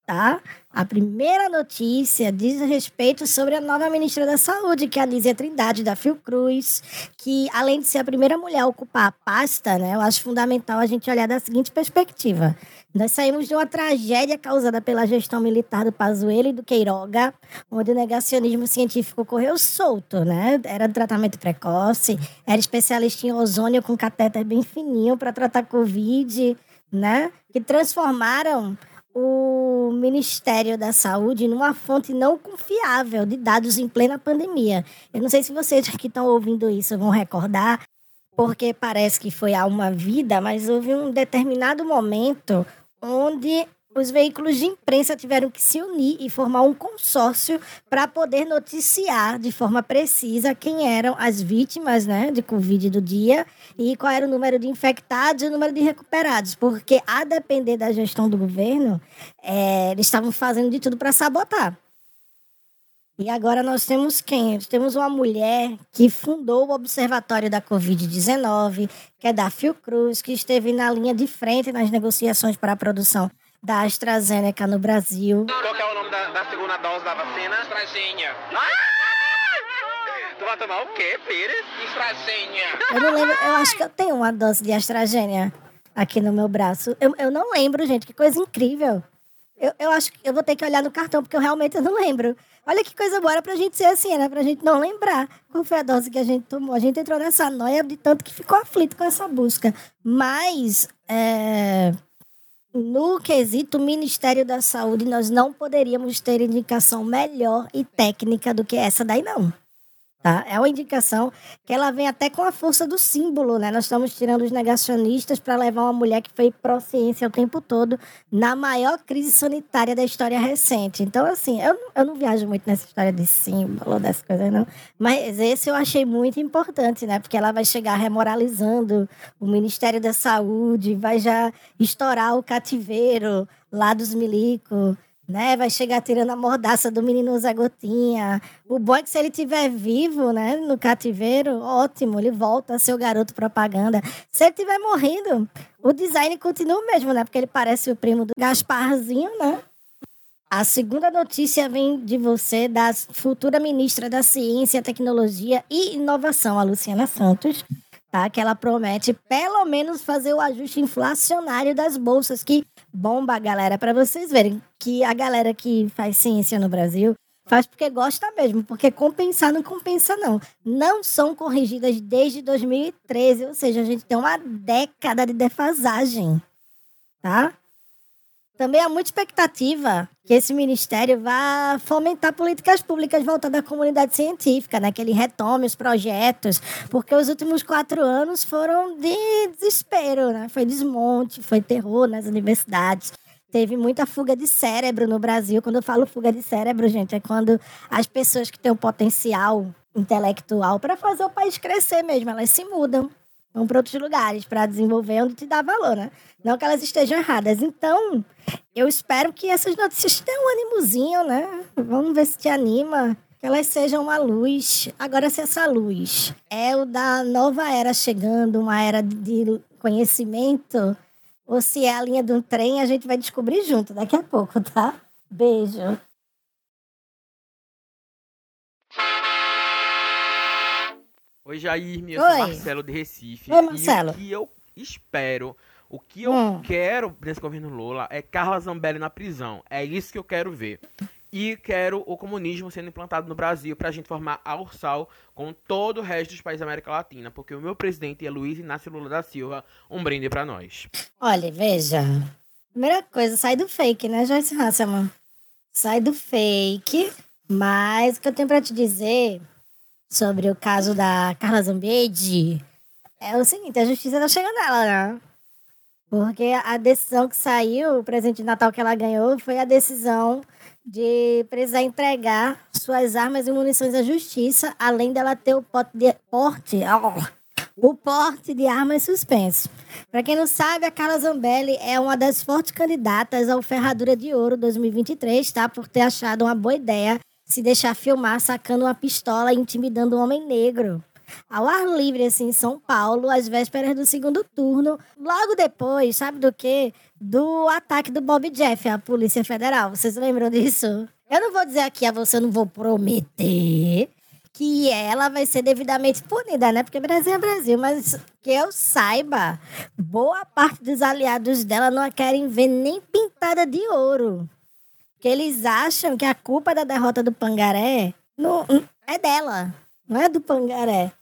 tá? A primeira notícia diz respeito sobre a nova ministra da Saúde, que é a Lízia Trindade, da Fiocruz, que além de ser a primeira mulher a ocupar a pasta, né, eu acho fundamental a gente olhar da seguinte perspectiva. Nós saímos de uma tragédia causada pela gestão militar do Pazuello e do Queiroga, onde o negacionismo científico correu solto, né? Era tratamento precoce, era especialista em ozônio com catéter bem fininho para tratar Covid, né? Que transformaram o Ministério da Saúde numa fonte não confiável de dados em plena pandemia. Eu não sei se vocês que estão ouvindo isso vão recordar, porque parece que foi há uma vida, mas houve um determinado momento onde os veículos de imprensa tiveram que se unir e formar um consórcio para poder noticiar de forma precisa quem eram as vítimas né, de Covid do dia e qual era o número de infectados e o número de recuperados. Porque, a depender da gestão do governo, é, eles estavam fazendo de tudo para sabotar. E agora nós temos quem? Temos uma mulher que fundou o Observatório da Covid-19, que é da Fiocruz, que esteve na linha de frente nas negociações para a produção da AstraZeneca no Brasil. Qual que é o nome da, da segunda dose da vacina? Estrazinha. Tu vai tomar o quê, Pires? Estrazinha. Eu não lembro, eu acho que eu tenho uma dose de AstraZeneca aqui no meu braço. Eu, eu não lembro, gente, que coisa incrível. Eu, eu acho que eu vou ter que olhar no cartão, porque eu realmente não lembro. Olha que coisa boa, era pra gente ser assim, né? Pra gente não lembrar qual foi a dose que a gente tomou. A gente entrou nessa noia de tanto que ficou aflito com essa busca. Mas, é, no quesito Ministério da Saúde, nós não poderíamos ter indicação melhor e técnica do que essa daí, não. Tá? É uma indicação que ela vem até com a força do símbolo, né? Nós estamos tirando os negacionistas para levar uma mulher que foi pró-ciência o tempo todo na maior crise sanitária da história recente. Então, assim, eu, eu não viajo muito nessa história de símbolo, dessas coisas, não. Mas esse eu achei muito importante, né? Porque ela vai chegar remoralizando o Ministério da Saúde, vai já estourar o cativeiro lá dos milicos né? Vai chegar tirando a mordaça do menino Zé Gotinha. O bom é que se ele estiver vivo, né, no cativeiro, ótimo, ele volta a ser o garoto propaganda. Se ele estiver morrendo, o design continua o mesmo, né? Porque ele parece o primo do Gasparzinho, né? A segunda notícia vem de você, da futura ministra da Ciência, Tecnologia e Inovação, a Luciana Santos, tá? Que ela promete pelo menos fazer o ajuste inflacionário das bolsas, que bomba, galera, para vocês verem que a galera que faz ciência no Brasil faz porque gosta mesmo, porque compensar não compensa não. Não são corrigidas desde 2013, ou seja, a gente tem uma década de defasagem, tá? Também há muita expectativa que esse ministério vá fomentar políticas públicas voltadas à comunidade científica, né? que ele retome os projetos, porque os últimos quatro anos foram de desespero, né? foi desmonte, foi terror nas universidades. Teve muita fuga de cérebro no Brasil. Quando eu falo fuga de cérebro, gente, é quando as pessoas que têm o potencial intelectual para fazer o país crescer mesmo, elas se mudam vão para outros lugares para desenvolver onde te dá valor, né? Não que elas estejam erradas. Então, eu espero que essas notícias tenham um animozinho, né? Vamos ver se te anima. Que elas sejam uma luz. Agora, se essa luz é o da nova era chegando, uma era de conhecimento, ou se é a linha de um trem, a gente vai descobrir junto daqui a pouco, tá? Beijo. Oi, Jair, eu Oi. sou Marcelo de Recife. Oi, Marcelo. E o que eu espero, o que eu Hum. quero nesse governo Lula é Carla Zambelli na prisão. É isso que eu quero ver. E quero o comunismo sendo implantado no Brasil pra gente formar a Ursal com todo o resto dos países da América Latina. Porque o meu presidente é Luiz Inácio Lula da Silva. Um brinde pra nós. Olha, veja. Primeira coisa, sai do fake, né, Joyce Hasselman? Sai do fake. Mas o que eu tenho pra te dizer sobre o caso da Carla Zambedi é o seguinte, a justiça tá chegando nela, né? Porque a decisão que saiu, o presente de Natal que ela ganhou, foi a decisão de precisar entregar suas armas e munições à justiça, além dela ter o pote de, porte, ó, o porte de armas suspenso. Para quem não sabe, a Carla Zambelli é uma das fortes candidatas ao Ferradura de Ouro 2023, tá? Por ter achado uma boa ideia se deixar filmar sacando uma pistola e intimidando um homem negro. Ao ar livre, assim, em São Paulo, às vésperas do segundo turno. Logo depois, sabe do quê? Do ataque do Bob Jeff à Polícia Federal. Vocês lembram disso? Eu não vou dizer aqui a você, eu não vou prometer que ela vai ser devidamente punida, né? Porque Brasil é Brasil, mas que eu saiba, boa parte dos aliados dela não a querem ver nem pintada de ouro. Que eles acham que a culpa da derrota do Pangaré não, é dela, não é do Pangaré.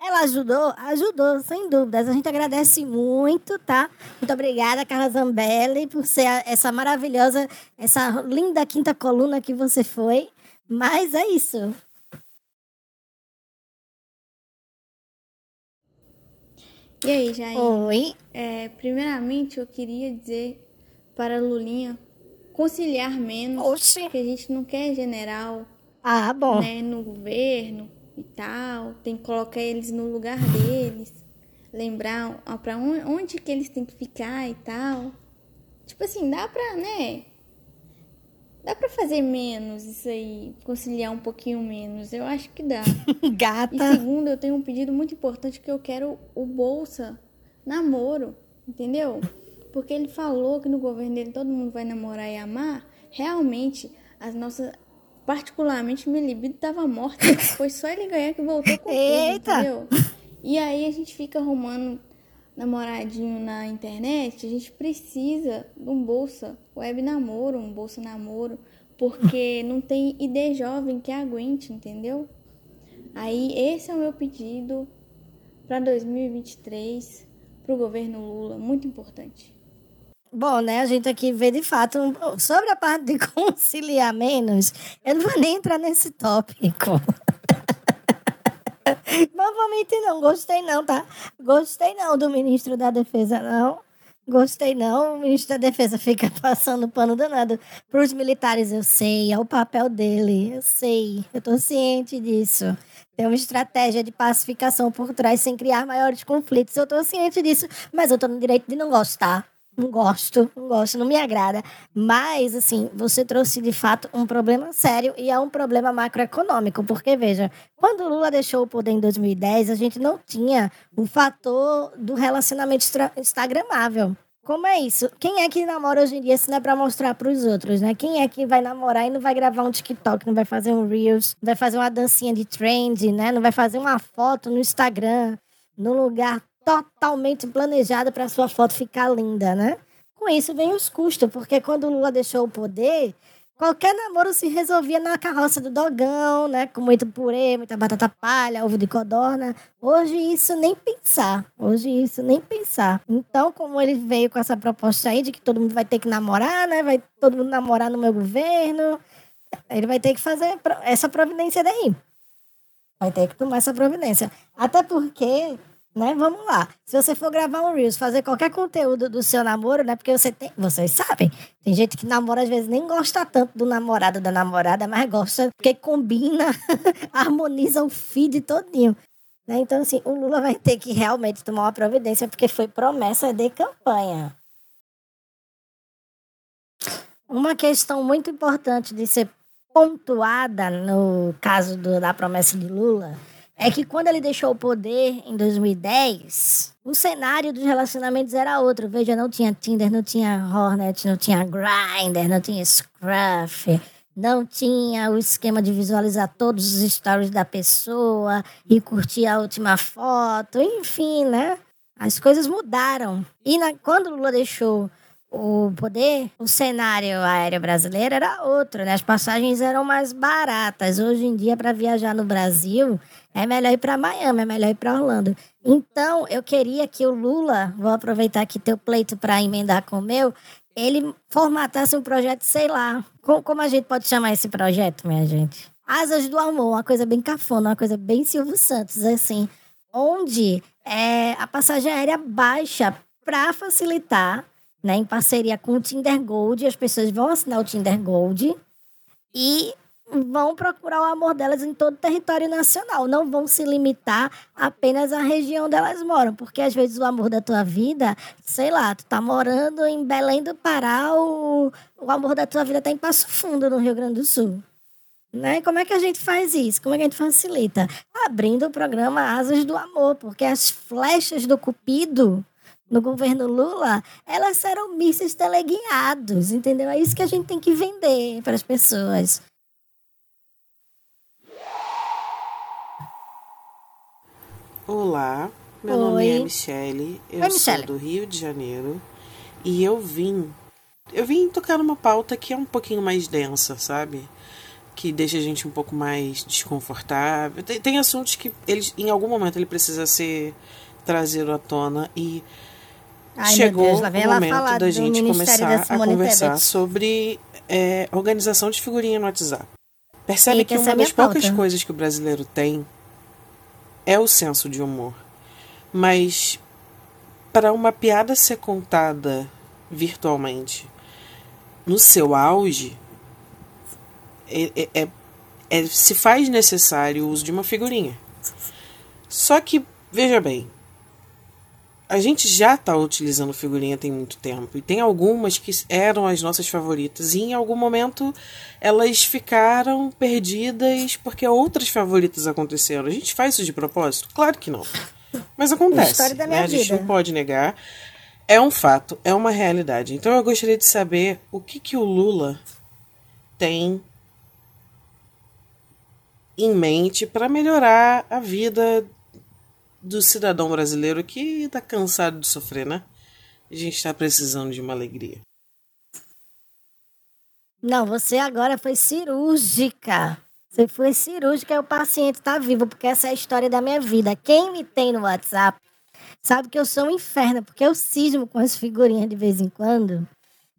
Ela ajudou? Ajudou, sem dúvidas. A gente agradece muito, tá? Muito obrigada, Carla Zambelli, por ser essa maravilhosa, essa linda quinta coluna que você foi. Mas é isso. E aí, Jair? Oi. É, primeiramente, eu queria dizer para a Lulinha conciliar menos. Oxi. Porque a gente não quer general Ah, bom. né, no governo e tal. Tem que colocar eles no lugar deles. Lembrar para onde, onde que eles têm que ficar e tal. Tipo assim, dá pra, né? Dá pra fazer menos isso aí, conciliar um pouquinho menos. Eu acho que dá. (laughs) E Gata. segundo, eu tenho um pedido muito importante que eu quero o Bolsa namoro, entendeu? Porque ele falou que no governo dele todo mundo vai namorar e amar. Realmente, as nossas. Particularmente, minha libido tava morta. (laughs) Foi só ele ganhar que voltou com tudo, Eita! entendeu? E aí a gente fica arrumando namoradinho na internet. A gente precisa de um bolsa web namoro, um bolsa namoro. Porque (laughs) não tem ID jovem que aguente, entendeu? Aí esse é o meu pedido para 2023 para o governo Lula, muito importante. Bom, né? A gente aqui vê de fato sobre a parte de (laughs) conciliar menos. Eu não vou nem entrar nesse tópico. (laughs) Novamente não, gostei não, tá? Gostei não do ministro da Defesa, não. Gostei não, o ministro da Defesa (laughs) fica passando pano danado pros militares, eu sei, é o papel dele, eu sei, eu tô ciente disso. Tem uma estratégia de pacificação por trás sem criar maiores conflitos, eu tô ciente disso, mas eu tô no direito de não gostar. Não gosto, não gosto, não me agrada. Mas, assim, você trouxe de fato um problema sério e é um problema macroeconômico. Porque, veja, quando o Lula deixou o poder em 2010, a gente não tinha o fator do relacionamento instagramável. Como é isso? Quem é que namora hoje em dia se não é pra mostrar pros outros, né? Quem é que vai namorar e não vai gravar um TikTok, não vai fazer um Reels, não vai fazer uma dancinha de trend, né? Não vai fazer uma foto no Instagram, num lugar totalmente planejado para sua foto ficar linda, né? Com isso vem os custos, porque quando o Lula deixou o poder, qualquer namoro se resolvia na carroça do dogão, né? Com muito purê, muita batata palha, ovo de codorna. Hoje isso nem pensar. Hoje isso nem pensar. Então, como ele veio com essa proposta aí de que todo mundo vai ter que namorar, né? Vai todo mundo namorar no meu governo. Ele vai ter que fazer essa providência daí. Vai ter que tomar essa providência. Até porque, né, vamos lá. Se você for gravar um Reels, fazer qualquer conteúdo do seu namoro, né? Porque você tem. Vocês sabem, tem gente que namora, às vezes, nem gosta tanto do namorado da namorada, mas gosta porque combina, (laughs) harmoniza o feed todinho. Né? Então, assim, o Lula vai ter que realmente tomar uma providência, porque foi promessa de campanha. Uma questão muito importante de ser pontuada no caso do- da promessa de Lula é que quando ele deixou o poder em 2010, o cenário dos relacionamentos era outro. Veja, não tinha Tinder, não tinha Hornet, não tinha Grindr, não tinha Scruff, não tinha o esquema de visualizar todos os stories da pessoa e curtir a última foto, enfim, né? As coisas mudaram. E na- quando o Lula deixou o poder, o cenário aéreo brasileiro era outro, né? As passagens eram mais baratas. Hoje em dia, para viajar no Brasil, é melhor ir para Miami, é melhor ir para Orlando. Então, eu queria que o Lula, vou aproveitar aqui teu pleito para emendar com o meu, ele formatasse um projeto, sei lá. Como, como a gente pode chamar esse projeto, minha gente? Asas do Amor, uma coisa bem cafona, uma coisa bem Silvio Santos, assim. Onde é, a passagem aérea baixa para facilitar né, em parceria com o Tinder Gold. As pessoas vão assinar o Tinder Gold e vão procurar o amor delas em todo o território nacional. Não vão se limitar apenas à região onde elas moram. Porque às vezes o amor da tua vida, sei lá, tu tá morando em Belém do Pará, o, o amor da tua vida tá em Passo Fundo, no Rio Grande do Sul. Né? Como é que a gente faz isso? Como é que a gente facilita? Abrindo o programa Asas do Amor, porque as flechas do Cupido no governo Lula, elas serão mísseis teleguiados, entendeu? É isso que a gente tem que vender para as pessoas. Olá, meu Oi. nome é Michele, eu Oi, sou Michele. do Rio de Janeiro e eu vim, eu vim tocar numa pauta que é um pouquinho mais densa, sabe? Que deixa a gente um pouco mais desconfortável. Tem, tem assuntos que eles, em algum momento ele precisa ser trazido à tona e Ai, chegou Deus, o momento da gente começar a conversar Tebet. sobre é, organização de figurinha no WhatsApp. Percebe Eita, que é uma minha das poucas pauta. coisas que o brasileiro tem é o senso de humor. Mas para uma piada ser contada virtualmente no seu auge, é- é- é- é- se faz necessário o uso de uma figurinha. Só que, veja bem, a gente já está utilizando figurinha tem muito tempo. E tem algumas que eram as nossas favoritas. E em algum momento elas ficaram perdidas porque outras favoritas aconteceram. A gente faz isso de propósito? Claro que não. Mas acontece. História da né? minha A gente vida. não pode negar. É um fato, é uma realidade. Então eu gostaria de saber o que, que o Lula tem em mente para melhorar a vida do cidadão brasileiro que está cansado de sofrer, né? A gente está precisando de uma alegria. Não, você agora foi cirúrgica. Você foi cirúrgica e o paciente tá vivo, porque essa é a história da minha vida. Quem me tem no WhatsApp sabe que eu sou um inferno, porque eu cismo com as figurinhas de vez em quando.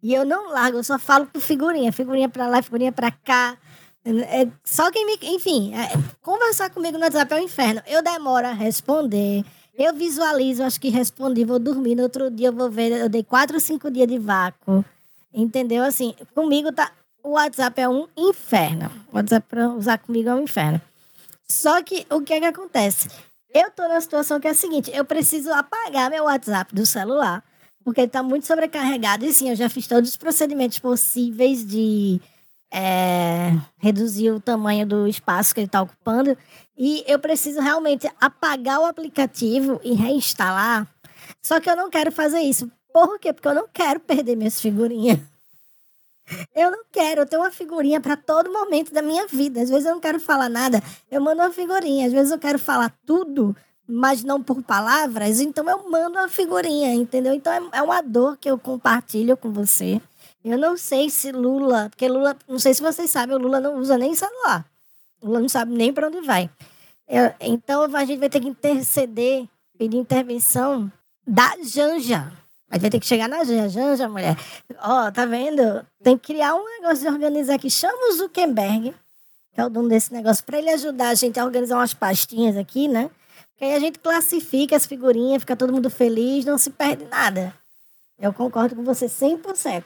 E eu não largo, eu só falo com figurinha. Figurinha pra lá, figurinha pra cá. É, só quem me. Enfim, é, conversar comigo no WhatsApp é um inferno. Eu demoro a responder. Eu visualizo, acho que respondi, vou dormir. No outro dia eu vou ver. Eu dei quatro cinco dias de vácuo. Entendeu? Assim, comigo tá. O WhatsApp é um inferno. O WhatsApp pra usar comigo é um inferno. Só que o que é que acontece? Eu tô numa situação que é a seguinte: eu preciso apagar meu WhatsApp do celular, porque ele tá muito sobrecarregado. E sim, eu já fiz todos os procedimentos possíveis de é, reduzir o tamanho do espaço que ele está ocupando. E eu preciso realmente apagar o aplicativo e reinstalar. Só que eu não quero fazer isso. Por quê? Porque eu não quero perder minhas figurinhas. Eu não quero, eu tenho uma figurinha para todo momento da minha vida. Às vezes eu não quero falar nada, eu mando uma figurinha. Às vezes eu quero falar tudo, mas não por palavras, então eu mando uma figurinha, entendeu? Então é, é uma dor que eu compartilho com você. Eu não sei se Lula, porque Lula, não sei se vocês sabem, o Lula não usa nem celular. O Lula não sabe nem para onde vai. Eu- então a gente vai ter que interceder, pedir intervenção da Janja. A gente vai ter que chegar na Janja, Janja, mulher. Ó, tá vendo? Tem que criar um negócio de organizar aqui. Chama o Zuckerberg, que é o dono desse negócio, para ele ajudar a gente a organizar umas pastinhas aqui, né? Que aí a gente classifica as figurinhas, fica todo mundo feliz, não se perde nada. Eu concordo com você 100%.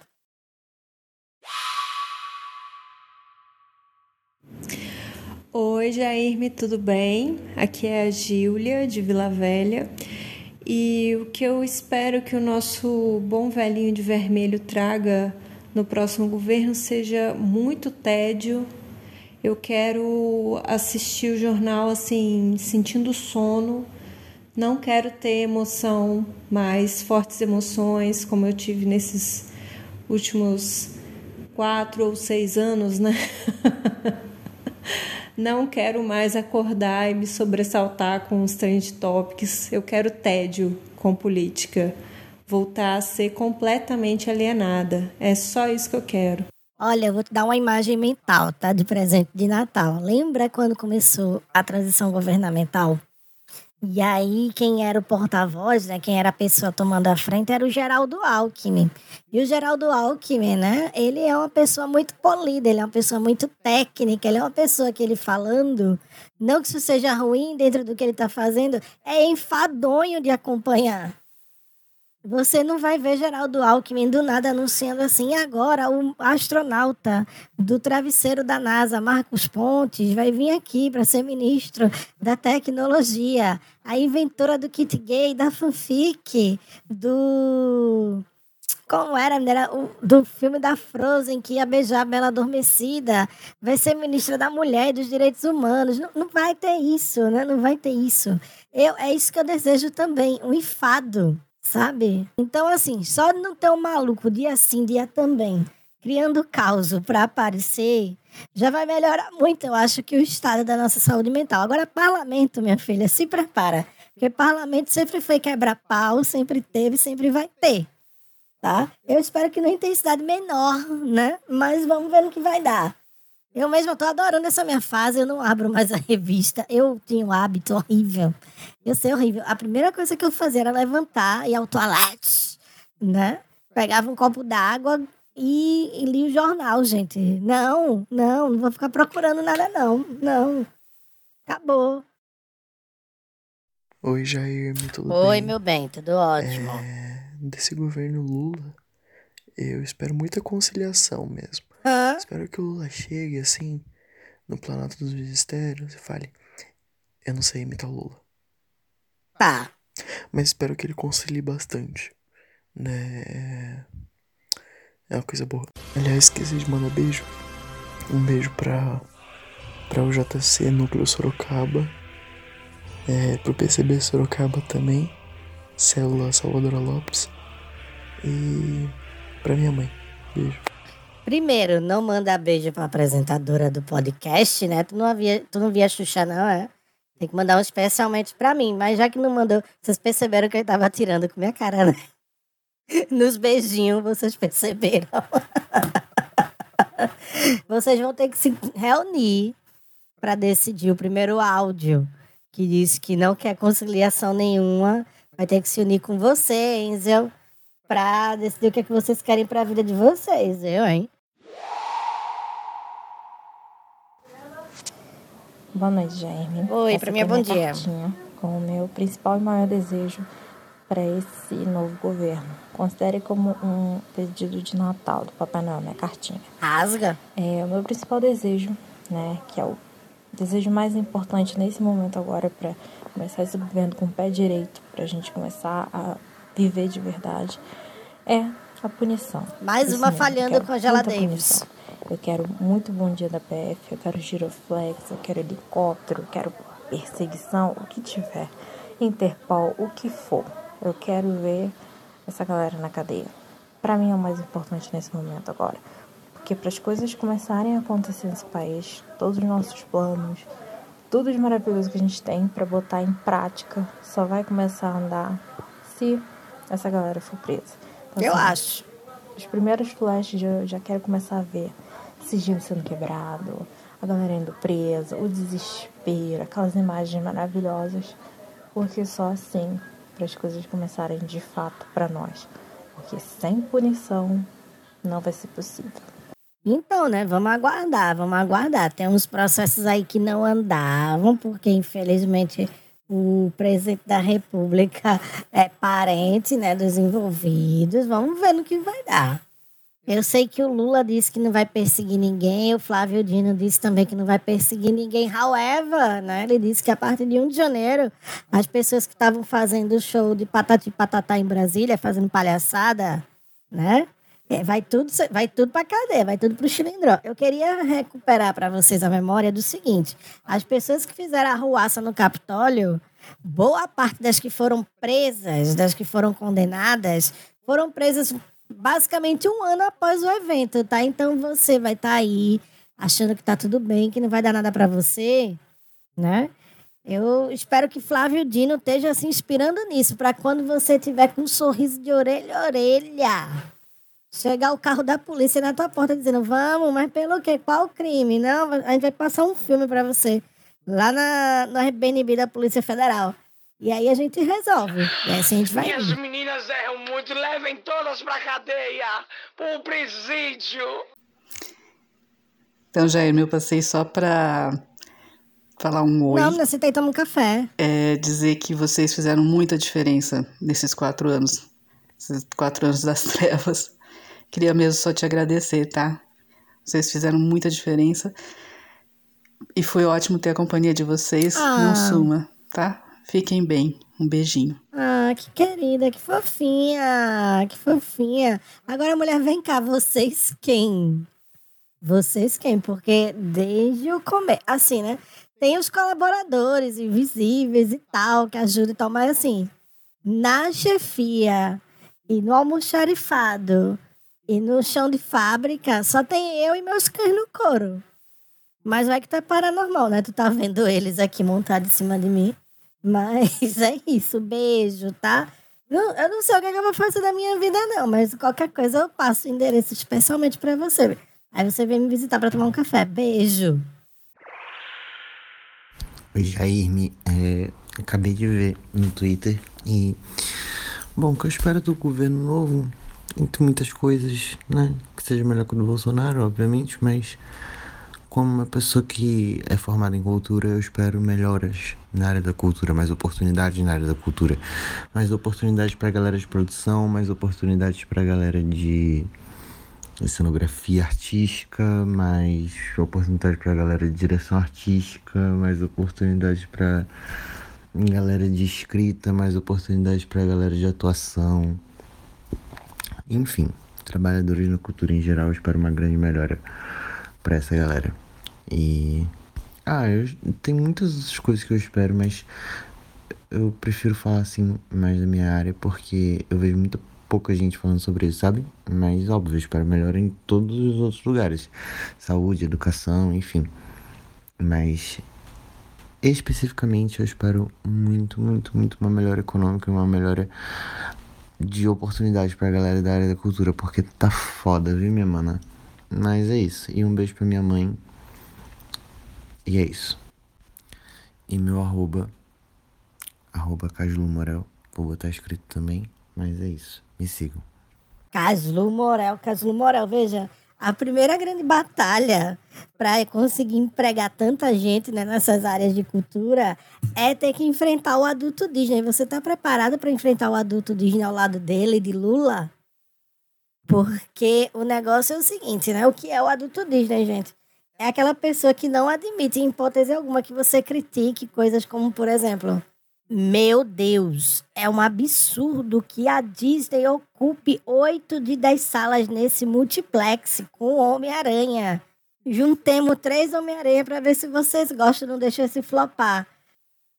Oi, Jairme, tudo bem? Aqui é a Gíulia, de Vila Velha. E o que eu espero que o nosso bom velhinho de vermelho traga no próximo governo seja muito tédio. Eu quero assistir o jornal assim, sentindo sono. Não quero ter emoção, mais fortes emoções, como eu tive nesses últimos quatro ou seis anos, né? (laughs) Não quero mais acordar e me sobressaltar com os trend topics. Eu quero tédio com política. Voltar a ser completamente alienada. É só isso que eu quero. Olha, eu vou te dar uma imagem mental, tá? De presente de Natal. Lembra quando começou a transição governamental? E aí, quem era o porta-voz, né? Quem era a pessoa tomando a frente era o Geraldo Alckmin. E o Geraldo Alckmin, né? Ele é uma pessoa muito polida, ele é uma pessoa muito técnica, ele é uma pessoa que ele falando, não que isso seja ruim dentro do que ele tá fazendo, é enfadonho de acompanhar. Você não vai ver Geraldo Alckmin do nada anunciando assim, agora o astronauta do travesseiro da NASA, Marcos Pontes, vai vir aqui para ser ministro da tecnologia. A inventora do kit gay, da fanfic, do como era, era o, do filme da Frozen, que ia beijar a Bela Adormecida, vai ser ministra da Mulher e dos Direitos Humanos. Não, não vai ter isso, né? Não vai ter isso. Eu, é isso que eu desejo também, um enfado sabe? Então, assim, só não ter um maluco dia sim, dia também, criando caos para aparecer, já vai melhorar muito, eu acho, que o estado da nossa saúde mental. Agora, parlamento, minha filha, se prepara. Porque parlamento sempre foi quebrar pau, sempre teve, sempre vai ter. Tá? Eu espero que na intensidade menor, né? Mas vamos ver no que vai dar. Eu mesma tô adorando essa minha fase, eu não abro mais a revista. Eu tinha um hábito horrível. Eu sei horrível. A primeira coisa que eu fazia era levantar e ir ao toalete, né? Pegava um copo d'água e, e li o jornal, gente. Não, não, não vou ficar procurando nada, não. Não. Acabou. Oi, Jair, tudo Oi, bem? Oi, meu bem, tudo ótimo. É, desse governo Lula, eu espero muita conciliação mesmo. Hã? Espero que o Lula chegue assim no Planalto dos Ministérios e fale: Eu não sei imitar o Lula. Tá. Mas espero que ele concilie bastante. Né? É uma coisa boa. Aliás, esqueci de mandar beijo. Um beijo pra, pra o JC Núcleo Sorocaba. É, pro PCB Sorocaba também. Célula Salvadora Lopes. E pra minha mãe. Beijo. Primeiro, não manda beijo pra apresentadora do podcast, né? Tu não, havia, tu não via Xuxa, não, é? Tem que mandar um especialmente pra mim. Mas já que não mandou, vocês perceberam que ele tava tirando com minha cara, né? (laughs) Nos beijinhos, vocês perceberam. (laughs) vocês vão ter que se reunir para decidir o primeiro áudio que diz que não quer conciliação nenhuma. Vai ter que se unir com você, Enzel, pra decidir o que, é que vocês querem pra vida de vocês, eu, hein? Boa noite, Jaime. Oi, para mim é bom dia. Com o meu principal e maior desejo para esse novo governo. Considere como um pedido de Natal do Papai Noel, minha cartinha. Rasga. É o meu principal desejo, né, que é o desejo mais importante nesse momento agora para começar esse governo com o pé direito, para a gente começar a viver de verdade, é a punição. Mais uma falhando com a Gela Davis. Eu quero muito bom dia da PF, eu quero giroflex, eu quero helicóptero, eu quero perseguição, o que tiver. Interpol, o que for. Eu quero ver essa galera na cadeia. Para mim é o mais importante nesse momento agora. Porque para as coisas começarem a acontecer nesse país, todos os nossos planos, tudo de maravilhoso que a gente tem para botar em prática, só vai começar a andar se essa galera for presa. Então, eu assim, acho. Os primeiros flashes eu já quero começar a ver sigilo sendo quebrado, a galera indo presa, o desespero, aquelas imagens maravilhosas, porque só assim para as coisas começarem de fato para nós, porque sem punição não vai ser possível. Então, né, vamos aguardar, vamos aguardar. Tem uns processos aí que não andavam, porque infelizmente o presidente da República (laughs) é parente, né, dos envolvidos. Vamos ver no que vai dar. Eu sei que o Lula disse que não vai perseguir ninguém, o Flávio Dino disse também que não vai perseguir ninguém. However, né, ele disse que a partir de 1 de janeiro, as pessoas que estavam fazendo show de patati patatá em Brasília, fazendo palhaçada, né, é, vai tudo, vai tudo para cadeia, vai tudo para o chilindró. Eu queria recuperar para vocês a memória do seguinte: as pessoas que fizeram a ruaça no Capitólio, boa parte das que foram presas, das que foram condenadas, foram presas basicamente um ano após o evento, tá? Então você vai estar tá aí achando que tá tudo bem, que não vai dar nada para você, né? Eu espero que Flávio Dino esteja se inspirando nisso, para quando você tiver com um sorriso de orelha a orelha, chegar o carro da polícia na tua porta dizendo: "Vamos, mas pelo quê? Qual crime?" Não, a gente vai passar um filme para você lá na no RBNB da Polícia Federal. E aí a gente resolve. E assim a gente vai. Minhas meninas erram muito, levem todas pra cadeia, pro presídio. Então, Jair, meu passei só pra falar um oi. Não, menina, senta aí toma um café. É dizer que vocês fizeram muita diferença nesses quatro anos. esses quatro anos das (laughs) trevas. Queria mesmo só te agradecer, tá? Vocês fizeram muita diferença. E foi ótimo ter a companhia de vocês. Ah. Não suma, tá? Fiquem bem. Um beijinho. Ah, que querida, que fofinha, que fofinha. Agora, mulher, vem cá, vocês quem? Vocês quem? Porque desde o começo, assim, né? Tem os colaboradores invisíveis e tal, que ajudam e tal, mas assim, na chefia e no almoxarifado e no chão de fábrica, só tem eu e meus cães no couro. Mas vai que tá paranormal, né? Tu tá vendo eles aqui montados em cima de mim. Mas (laughs) é isso, beijo, tá? Eu não sei o que, é eu vou fazer da minha vida, não, mas qualquer coisa eu passo o endereço especialmente pra você. Aí você vem me visitar pra tomar um café. Beijo. Oi, Jairme. É, acabei de ver no Twitter e. Bom, o que eu espero do governo novo, entre muitas coisas, né? Que seja melhor que o do Bolsonaro, obviamente, mas como uma pessoa que é formada em cultura, eu espero melhoras na área da cultura, mais oportunidades na área da cultura, mais oportunidades para galera de produção, mais oportunidades para galera de cenografia artística, mais oportunidade para galera de direção artística, mais oportunidade para galera de escrita, mais oportunidade para galera de atuação. Enfim, trabalhadores na cultura em geral, espero uma grande melhora para essa galera. E. Ah, eu, tem muitas coisas que eu espero, mas eu prefiro falar assim mais da minha área porque eu vejo muita pouca gente falando sobre isso, sabe? Mas óbvio, eu espero melhor em todos os outros lugares. Saúde, educação, enfim. Mas especificamente eu espero muito, muito, muito uma melhora econômica e uma melhora de oportunidade pra galera da área da cultura, porque tá foda, viu, minha mana? Mas é isso. E um beijo pra minha mãe. E é isso. E meu arroba, arroba Caslu Morel. Vou botar escrito também, mas é isso. Me sigam. Caslu Morel, Caslu Morel, veja, a primeira grande batalha para conseguir empregar tanta gente né, nessas áreas de cultura é ter que enfrentar o adulto Disney. Você está preparado para enfrentar o adulto Disney ao lado dele, de Lula? Porque o negócio é o seguinte, né? O que é o adulto Disney, gente? É aquela pessoa que não admite, em hipótese alguma, que você critique coisas como, por exemplo, meu Deus, é um absurdo que a Disney ocupe oito de dez salas nesse multiplex com Homem-Aranha. Juntemos três Homem-Aranha para ver se vocês gostam, não deixa se flopar.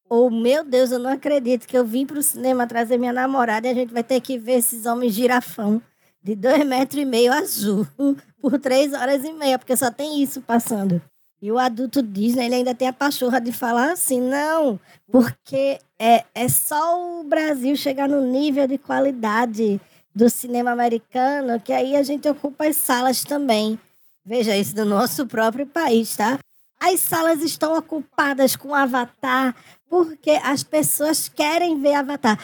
Ou, meu Deus, eu não acredito que eu vim pro cinema trazer minha namorada e a gente vai ter que ver esses homens girafão de dois metros e meio azul (laughs) por três horas e meia, porque só tem isso passando. E o adulto Disney ele ainda tem a pachorra de falar assim, não, porque é, é só o Brasil chegar no nível de qualidade do cinema americano que aí a gente ocupa as salas também. Veja isso do nosso próprio país, tá? As salas estão ocupadas com Avatar porque as pessoas querem ver Avatar.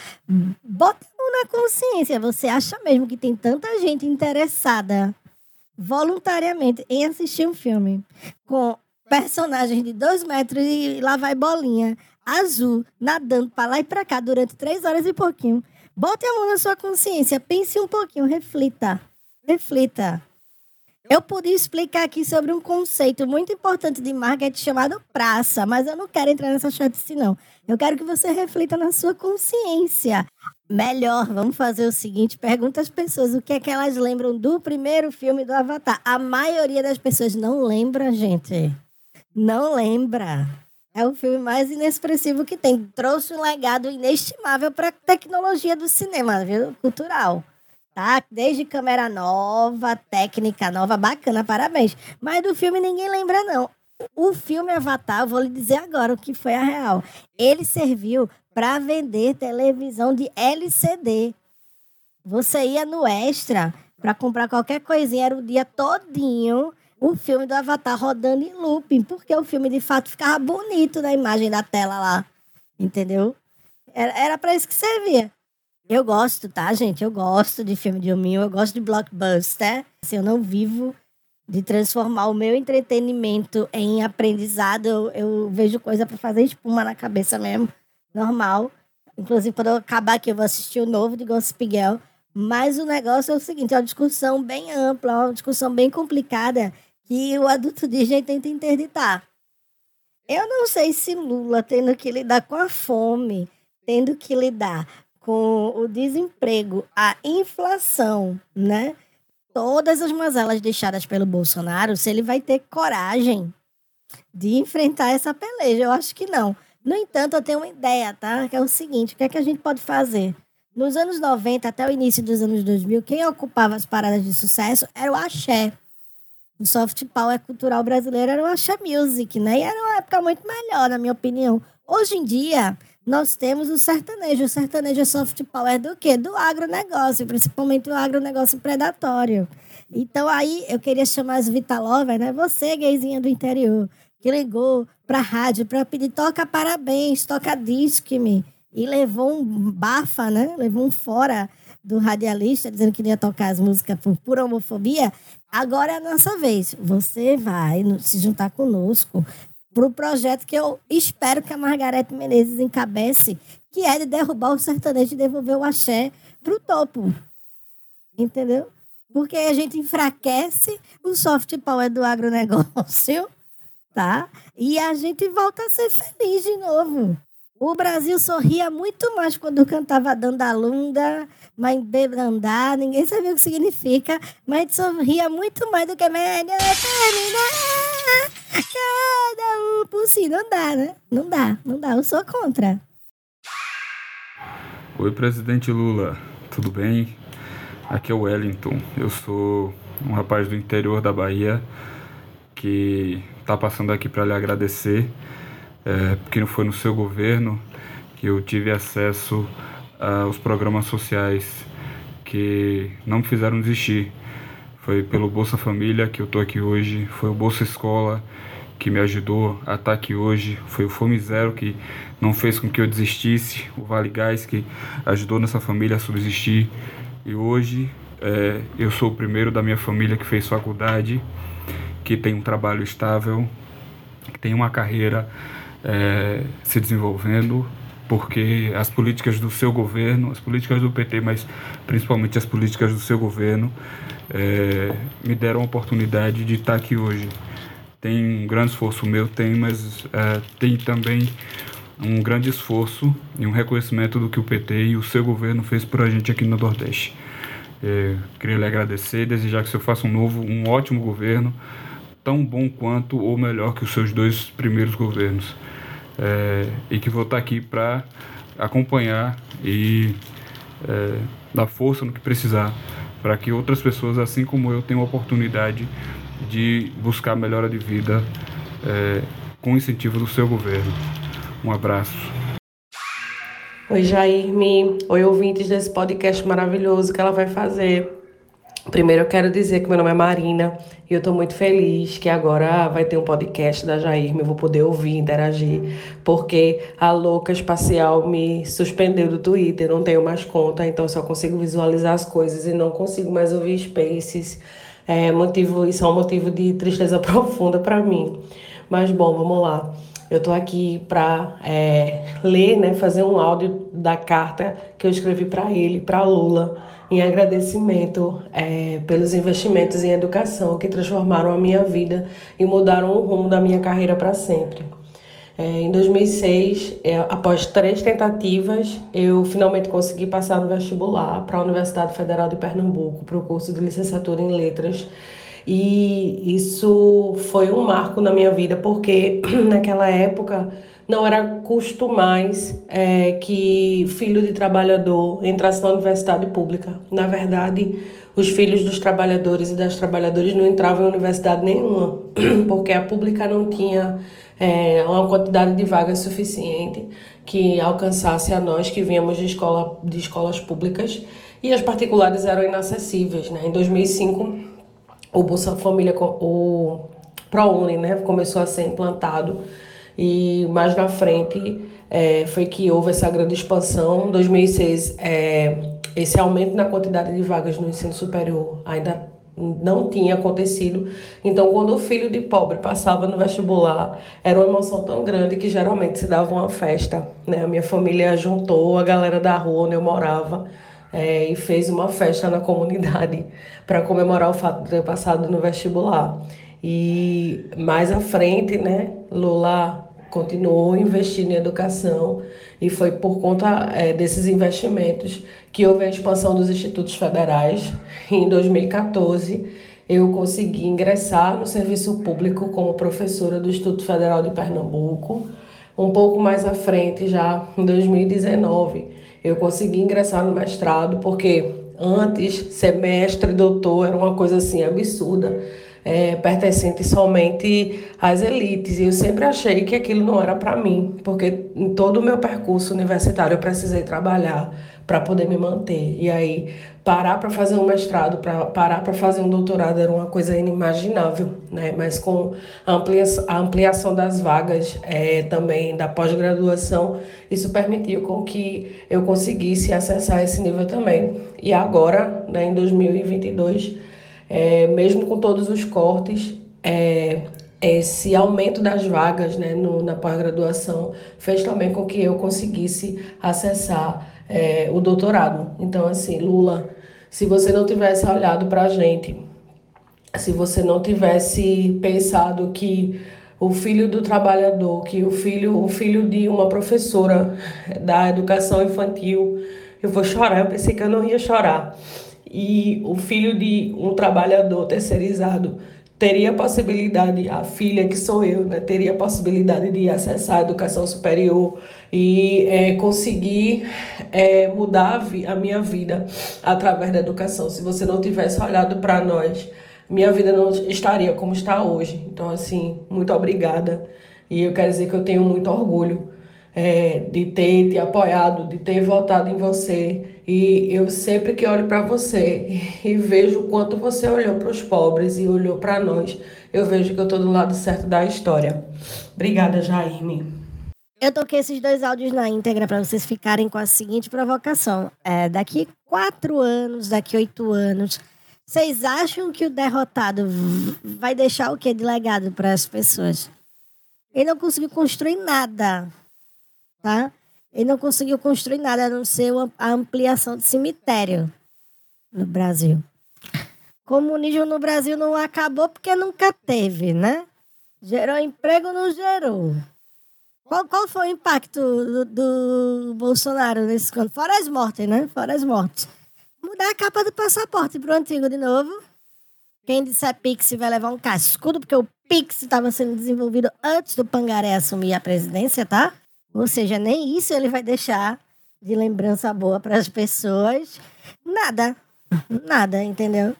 Bota na consciência. Você acha mesmo que tem tanta gente interessada voluntariamente em assistir um filme com personagens de dois metros e lá vai bolinha azul nadando para lá e para cá durante três horas e pouquinho? Bote a mão na sua consciência. Pense um pouquinho. Reflita. Reflita. Eu podia explicar aqui sobre um conceito muito importante de marketing chamado praça, mas eu não quero entrar nessa chatice, não. Eu quero que você reflita na sua consciência. Melhor, vamos fazer o seguinte: pergunta às pessoas o que é que elas lembram do primeiro filme do Avatar. A maioria das pessoas não lembra, gente. Não lembra. É o filme mais inexpressivo que tem. Trouxe um legado inestimável para a tecnologia do cinema, viu? Cultural tá? Desde câmera nova, técnica nova, bacana, parabéns. Mas do filme ninguém lembra, não. O filme Avatar, vou lhe dizer agora o que foi a real. Ele serviu para vender televisão de LCD. Você ia no Extra para comprar qualquer coisinha, era o dia todinho o filme do Avatar rodando em looping, porque o filme de fato ficava bonito na imagem da tela lá. Entendeu? Era para isso que servia. Eu gosto, tá, gente? Eu gosto de filme de hominho, eu gosto de blockbuster. Assim, eu não vivo de transformar o meu entretenimento em aprendizado. Eu, eu vejo coisa para fazer espuma na cabeça mesmo, normal. Inclusive, quando eu acabar aqui, eu vou assistir o novo de Gossip Girl. Mas o negócio é o seguinte: é uma discussão bem ampla, uma discussão bem complicada que o adulto Disney tenta interditar. Eu não sei se Lula, tendo que lidar com a fome, tendo que lidar com o desemprego, a inflação, né? Todas as mazelas deixadas pelo Bolsonaro, se ele vai ter coragem de enfrentar essa peleja. Eu acho que não. No entanto, eu tenho uma ideia, tá? Que é o seguinte: o que é que a gente pode fazer? Nos anos 90 até o início dos anos 2000, quem ocupava as paradas de sucesso era o axé. O soft power cultural brasileiro era o axé music, né? E era uma época muito melhor, na minha opinião. Hoje em dia, nós temos o sertanejo. O sertanejo é soft power do quê? Do agronegócio, principalmente o agronegócio predatório. Então aí eu queria chamar as Vitalovas, né? Você, gayzinha do interior, que ligou pra rádio pra pedir toca parabéns, toca disque-me. E levou um bafa, né? Levou um fora do radialista, dizendo que ia tocar as músicas por pura homofobia. Agora é a nossa vez. Você vai se juntar conosco para o projeto que eu espero que a Margarete Menezes encabece, que é de derrubar o sertanejo e devolver o axé para o topo. Entendeu? Porque a gente enfraquece o soft power do agronegócio, tá? E a gente volta a ser feliz de novo. O Brasil sorria muito mais quando cantava Dandalunda, Mãe Bebrandá, ninguém sabia o que significa, mas sorria muito mais do que melhor cada um por si. Não dá, né? Não dá, não dá, eu sou contra. Oi, presidente Lula, tudo bem? Aqui é o Wellington, eu sou um rapaz do interior da Bahia que está passando aqui para lhe agradecer é, porque não foi no seu governo que eu tive acesso aos programas sociais que não me fizeram desistir. Foi pelo Bolsa Família que eu estou aqui hoje, foi o Bolsa Escola que me ajudou a estar tá aqui hoje, foi o Fome Zero que não fez com que eu desistisse, o Vale Gás que ajudou nessa família a subsistir. E hoje é, eu sou o primeiro da minha família que fez faculdade, que tem um trabalho estável, que tem uma carreira é, se desenvolvendo, porque as políticas do seu governo, as políticas do PT, mas principalmente as políticas do seu governo, é, me deram a oportunidade de estar aqui hoje. Tem um grande esforço meu, tem, mas é, tem também um grande esforço e um reconhecimento do que o PT e o seu governo fez por a gente aqui no Nordeste. É, queria lhe agradecer, desejar que o senhor faça um novo, um ótimo governo, tão bom quanto ou melhor que os seus dois primeiros governos é, e que vou estar aqui para acompanhar e é, dar força no que precisar para que outras pessoas, assim como eu, tenham a oportunidade de buscar melhora de vida é, com incentivo do seu governo. Um abraço. Oi, Jairme. Oi, ouvintes desse podcast maravilhoso que ela vai fazer. Primeiro eu quero dizer que meu nome é Marina e eu estou muito feliz que agora vai ter um podcast da Jair, eu vou poder ouvir, interagir, porque a louca espacial me suspendeu do Twitter, não tenho mais conta, então só consigo visualizar as coisas e não consigo mais ouvir spaces. É motivo, isso é um motivo de tristeza (laughs) profunda para mim. Mas bom, vamos lá. Eu estou aqui para é, ler, né, fazer um áudio da carta que eu escrevi para ele, para Lula em agradecimento é, pelos investimentos em educação que transformaram a minha vida e mudaram o rumo da minha carreira para sempre. É, em 2006, é, após três tentativas, eu finalmente consegui passar no vestibular para a Universidade Federal de Pernambuco, para o curso de licenciatura em Letras. E isso foi um marco na minha vida, porque (clears throat) naquela época não era custo mais é, que filho de trabalhador entrasse na universidade pública. Na verdade, os filhos dos trabalhadores e das trabalhadoras não entravam em universidade nenhuma, (clears throat) porque a pública não tinha é, uma quantidade de vagas suficiente que alcançasse a nós que vínhamos de, escola, de escolas públicas e as particulares eram inacessíveis. Né? Em 2005, o Bolsa Família, o ProUni, né, começou a ser implantado e mais na frente é, foi que houve essa grande expansão. Em 2006, é, esse aumento na quantidade de vagas no ensino superior ainda não tinha acontecido. Então, quando o filho de pobre passava no vestibular, era uma emoção tão grande que geralmente se dava uma festa. Né? A minha família juntou a galera da rua onde eu morava é, e fez uma festa na comunidade para comemorar o fato de ter passado no vestibular. E mais à frente, né, Lula continuou investindo em educação e foi por conta é, desses investimentos que houve a expansão dos institutos federais. Em 2014, eu consegui ingressar no serviço público como professora do Instituto Federal de Pernambuco. Um pouco mais à frente, já em 2019, eu consegui ingressar no mestrado, porque antes, semestre, doutor, era uma coisa assim absurda é, pertencente somente às elites. E eu sempre achei que aquilo não era para mim, porque em todo o meu percurso universitário eu precisei trabalhar para poder me manter. E aí, parar para fazer um mestrado, pra, parar para fazer um doutorado era uma coisa inimaginável, né? Mas com a ampliação, a ampliação das vagas é, também da pós-graduação, isso permitiu com que eu conseguisse acessar esse nível também. E agora, né, em 2022, é, mesmo com todos os cortes, é, esse aumento das vagas né, no, na pós-graduação fez também com que eu conseguisse acessar é, o doutorado. Então, assim, Lula, se você não tivesse olhado para a gente, se você não tivesse pensado que o filho do trabalhador, que o filho, o filho de uma professora da educação infantil, eu vou chorar, eu pensei que eu não ia chorar e o filho de um trabalhador terceirizado teria possibilidade, a filha que sou eu, né, teria possibilidade de acessar a educação superior e é, conseguir é, mudar a, a minha vida através da educação. Se você não tivesse olhado para nós, minha vida não estaria como está hoje. Então, assim, muito obrigada. E eu quero dizer que eu tenho muito orgulho é, de ter te apoiado, de ter votado em você. E eu sempre que olho para você e vejo o quanto você olhou para os pobres e olhou para nós, eu vejo que eu estou do lado certo da história. Obrigada, Jaime. Eu toquei esses dois áudios na íntegra para vocês ficarem com a seguinte provocação. É, daqui quatro anos, daqui oito anos, vocês acham que o derrotado vai deixar o que de legado para as pessoas? Ele não conseguiu construir nada tá? Ele não conseguiu construir nada a não ser a ampliação de cemitério no Brasil. Comunismo no Brasil não acabou porque nunca teve, né? Gerou emprego, não gerou. Qual, qual foi o impacto do, do Bolsonaro nesse quando? Fora as mortes, né? Fora as mortes. Mudar a capa do passaporte para o antigo de novo. Quem disser Pix vai levar um cascudo, porque o Pix estava sendo desenvolvido antes do Pangaré assumir a presidência, tá? Ou seja, nem isso ele vai deixar de lembrança boa para as pessoas. Nada. Nada, entendeu?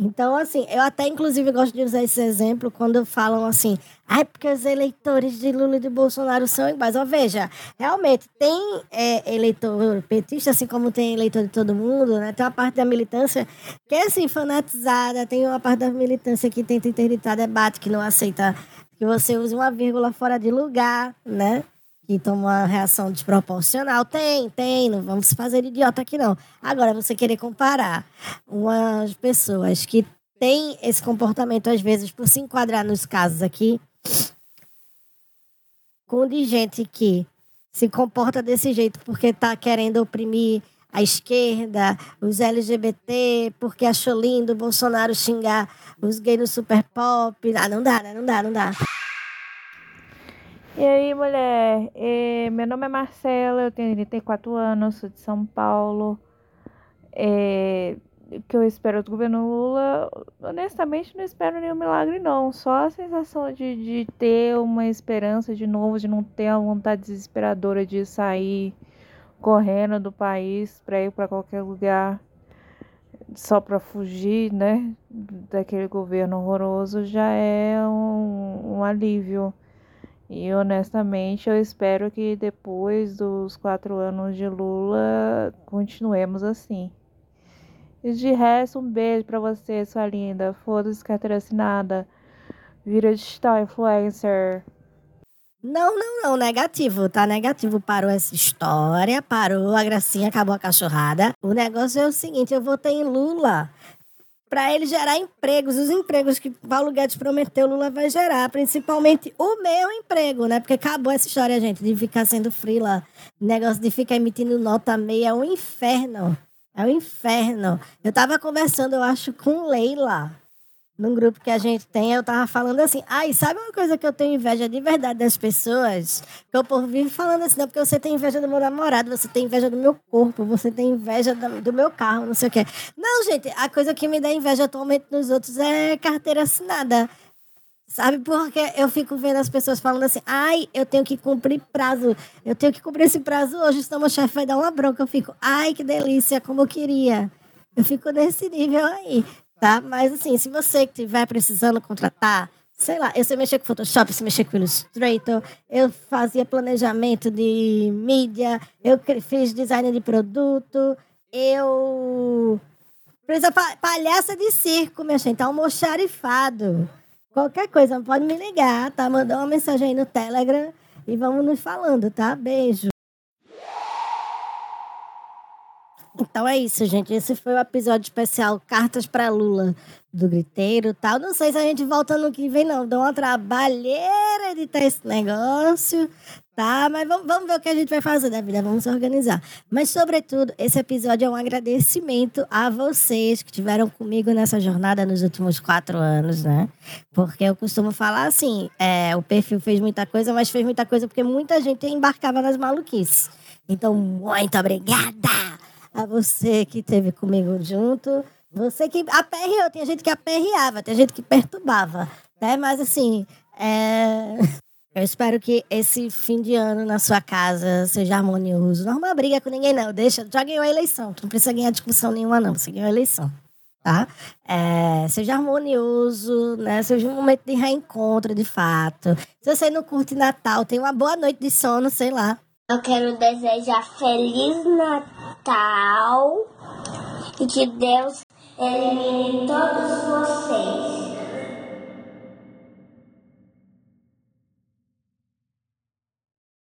Então, assim, eu até inclusive gosto de usar esse exemplo quando falam assim, ai, ah, porque os eleitores de Lula e de Bolsonaro são iguais. Ó, veja, realmente tem é, eleitor petista, assim como tem eleitor de todo mundo, né? Tem uma parte da militância que é assim, fanatizada, tem uma parte da militância que tenta interditar debate, que não aceita que você use uma vírgula fora de lugar, né? Que toma uma reação desproporcional. Tem, tem, não vamos fazer idiota aqui não. Agora, você querer comparar umas pessoas que têm esse comportamento, às vezes, por se enquadrar nos casos aqui, com de gente que se comporta desse jeito porque tá querendo oprimir a esquerda, os LGBT, porque achou lindo o Bolsonaro xingar os gays no super pop. Ah, não dá, né? Não dá, não dá. E aí, mulher? E, meu nome é Marcela, eu tenho 34 anos, sou de São Paulo. É, o que eu espero do governo Lula, honestamente, não espero nenhum milagre, não. Só a sensação de, de ter uma esperança de novo, de não ter a vontade desesperadora de sair correndo do país para ir para qualquer lugar só para fugir, né, daquele governo horroroso já é um, um alívio. E honestamente eu espero que depois dos quatro anos de Lula continuemos assim. E de resto, um beijo para você, sua linda. Foda-se carteira assinada. Vira digital influencer. Não, não, não, negativo, tá negativo. Parou essa história, parou a gracinha, acabou a cachorrada. O negócio é o seguinte: eu votei em Lula para ele gerar empregos, os empregos que Paulo Guedes prometeu, Lula vai gerar, principalmente o meu emprego, né? Porque acabou essa história, gente, de ficar sendo frila, negócio de ficar emitindo nota meia, é um inferno. É um inferno. Eu tava conversando, eu acho, com Leila, num grupo que a gente tem, eu tava falando assim, ai, sabe uma coisa que eu tenho inveja de verdade das pessoas? Que o povo vive falando assim, não, porque você tem inveja do meu namorado, você tem inveja do meu corpo, você tem inveja do meu carro, não sei o quê. Não, gente, a coisa que me dá inveja atualmente nos outros é carteira assinada. Sabe, porque eu fico vendo as pessoas falando assim, ai, eu tenho que cumprir prazo, eu tenho que cumprir esse prazo hoje, senão meu chefe vai dar uma bronca. Eu fico, ai, que delícia, como eu queria. Eu fico nesse nível aí tá? Mas assim, se você estiver precisando contratar, sei lá, eu sei mexer com Photoshop, sei mexer com Illustrator, eu fazia planejamento de mídia, eu fiz design de produto, eu precisa palhaça de circo, minha gente, almoxarifado. Qualquer coisa, pode me ligar, tá? Mandar uma mensagem aí no Telegram e vamos nos falando, tá? Beijo. Então é isso, gente. Esse foi o episódio especial Cartas para Lula do Griteiro tal. Não sei se a gente volta no que vem, não. Dá uma trabalheira editar esse negócio, tá? Mas vamos, vamos ver o que a gente vai fazer da vida. Vamos se organizar. Mas, sobretudo, esse episódio é um agradecimento a vocês que estiveram comigo nessa jornada nos últimos quatro anos, né? Porque eu costumo falar assim: é, o perfil fez muita coisa, mas fez muita coisa porque muita gente embarcava nas maluquices. Então, muito obrigada! A você que esteve comigo junto. Você que aperreou, tem gente que aperreava, tem gente que perturbava, né? Mas assim, é... eu espero que esse fim de ano na sua casa seja harmonioso. Não arruma briga com ninguém, não. Deixa, já ganhou a eleição. Tu não precisa ganhar discussão nenhuma, não. Você ganhou a eleição. Tá? É, seja harmonioso, né? Seja um momento de reencontro, de fato. Se você não curte Natal, tem uma boa noite de sono, sei lá. Eu quero desejar Feliz Natal e que Deus elimine todos vocês.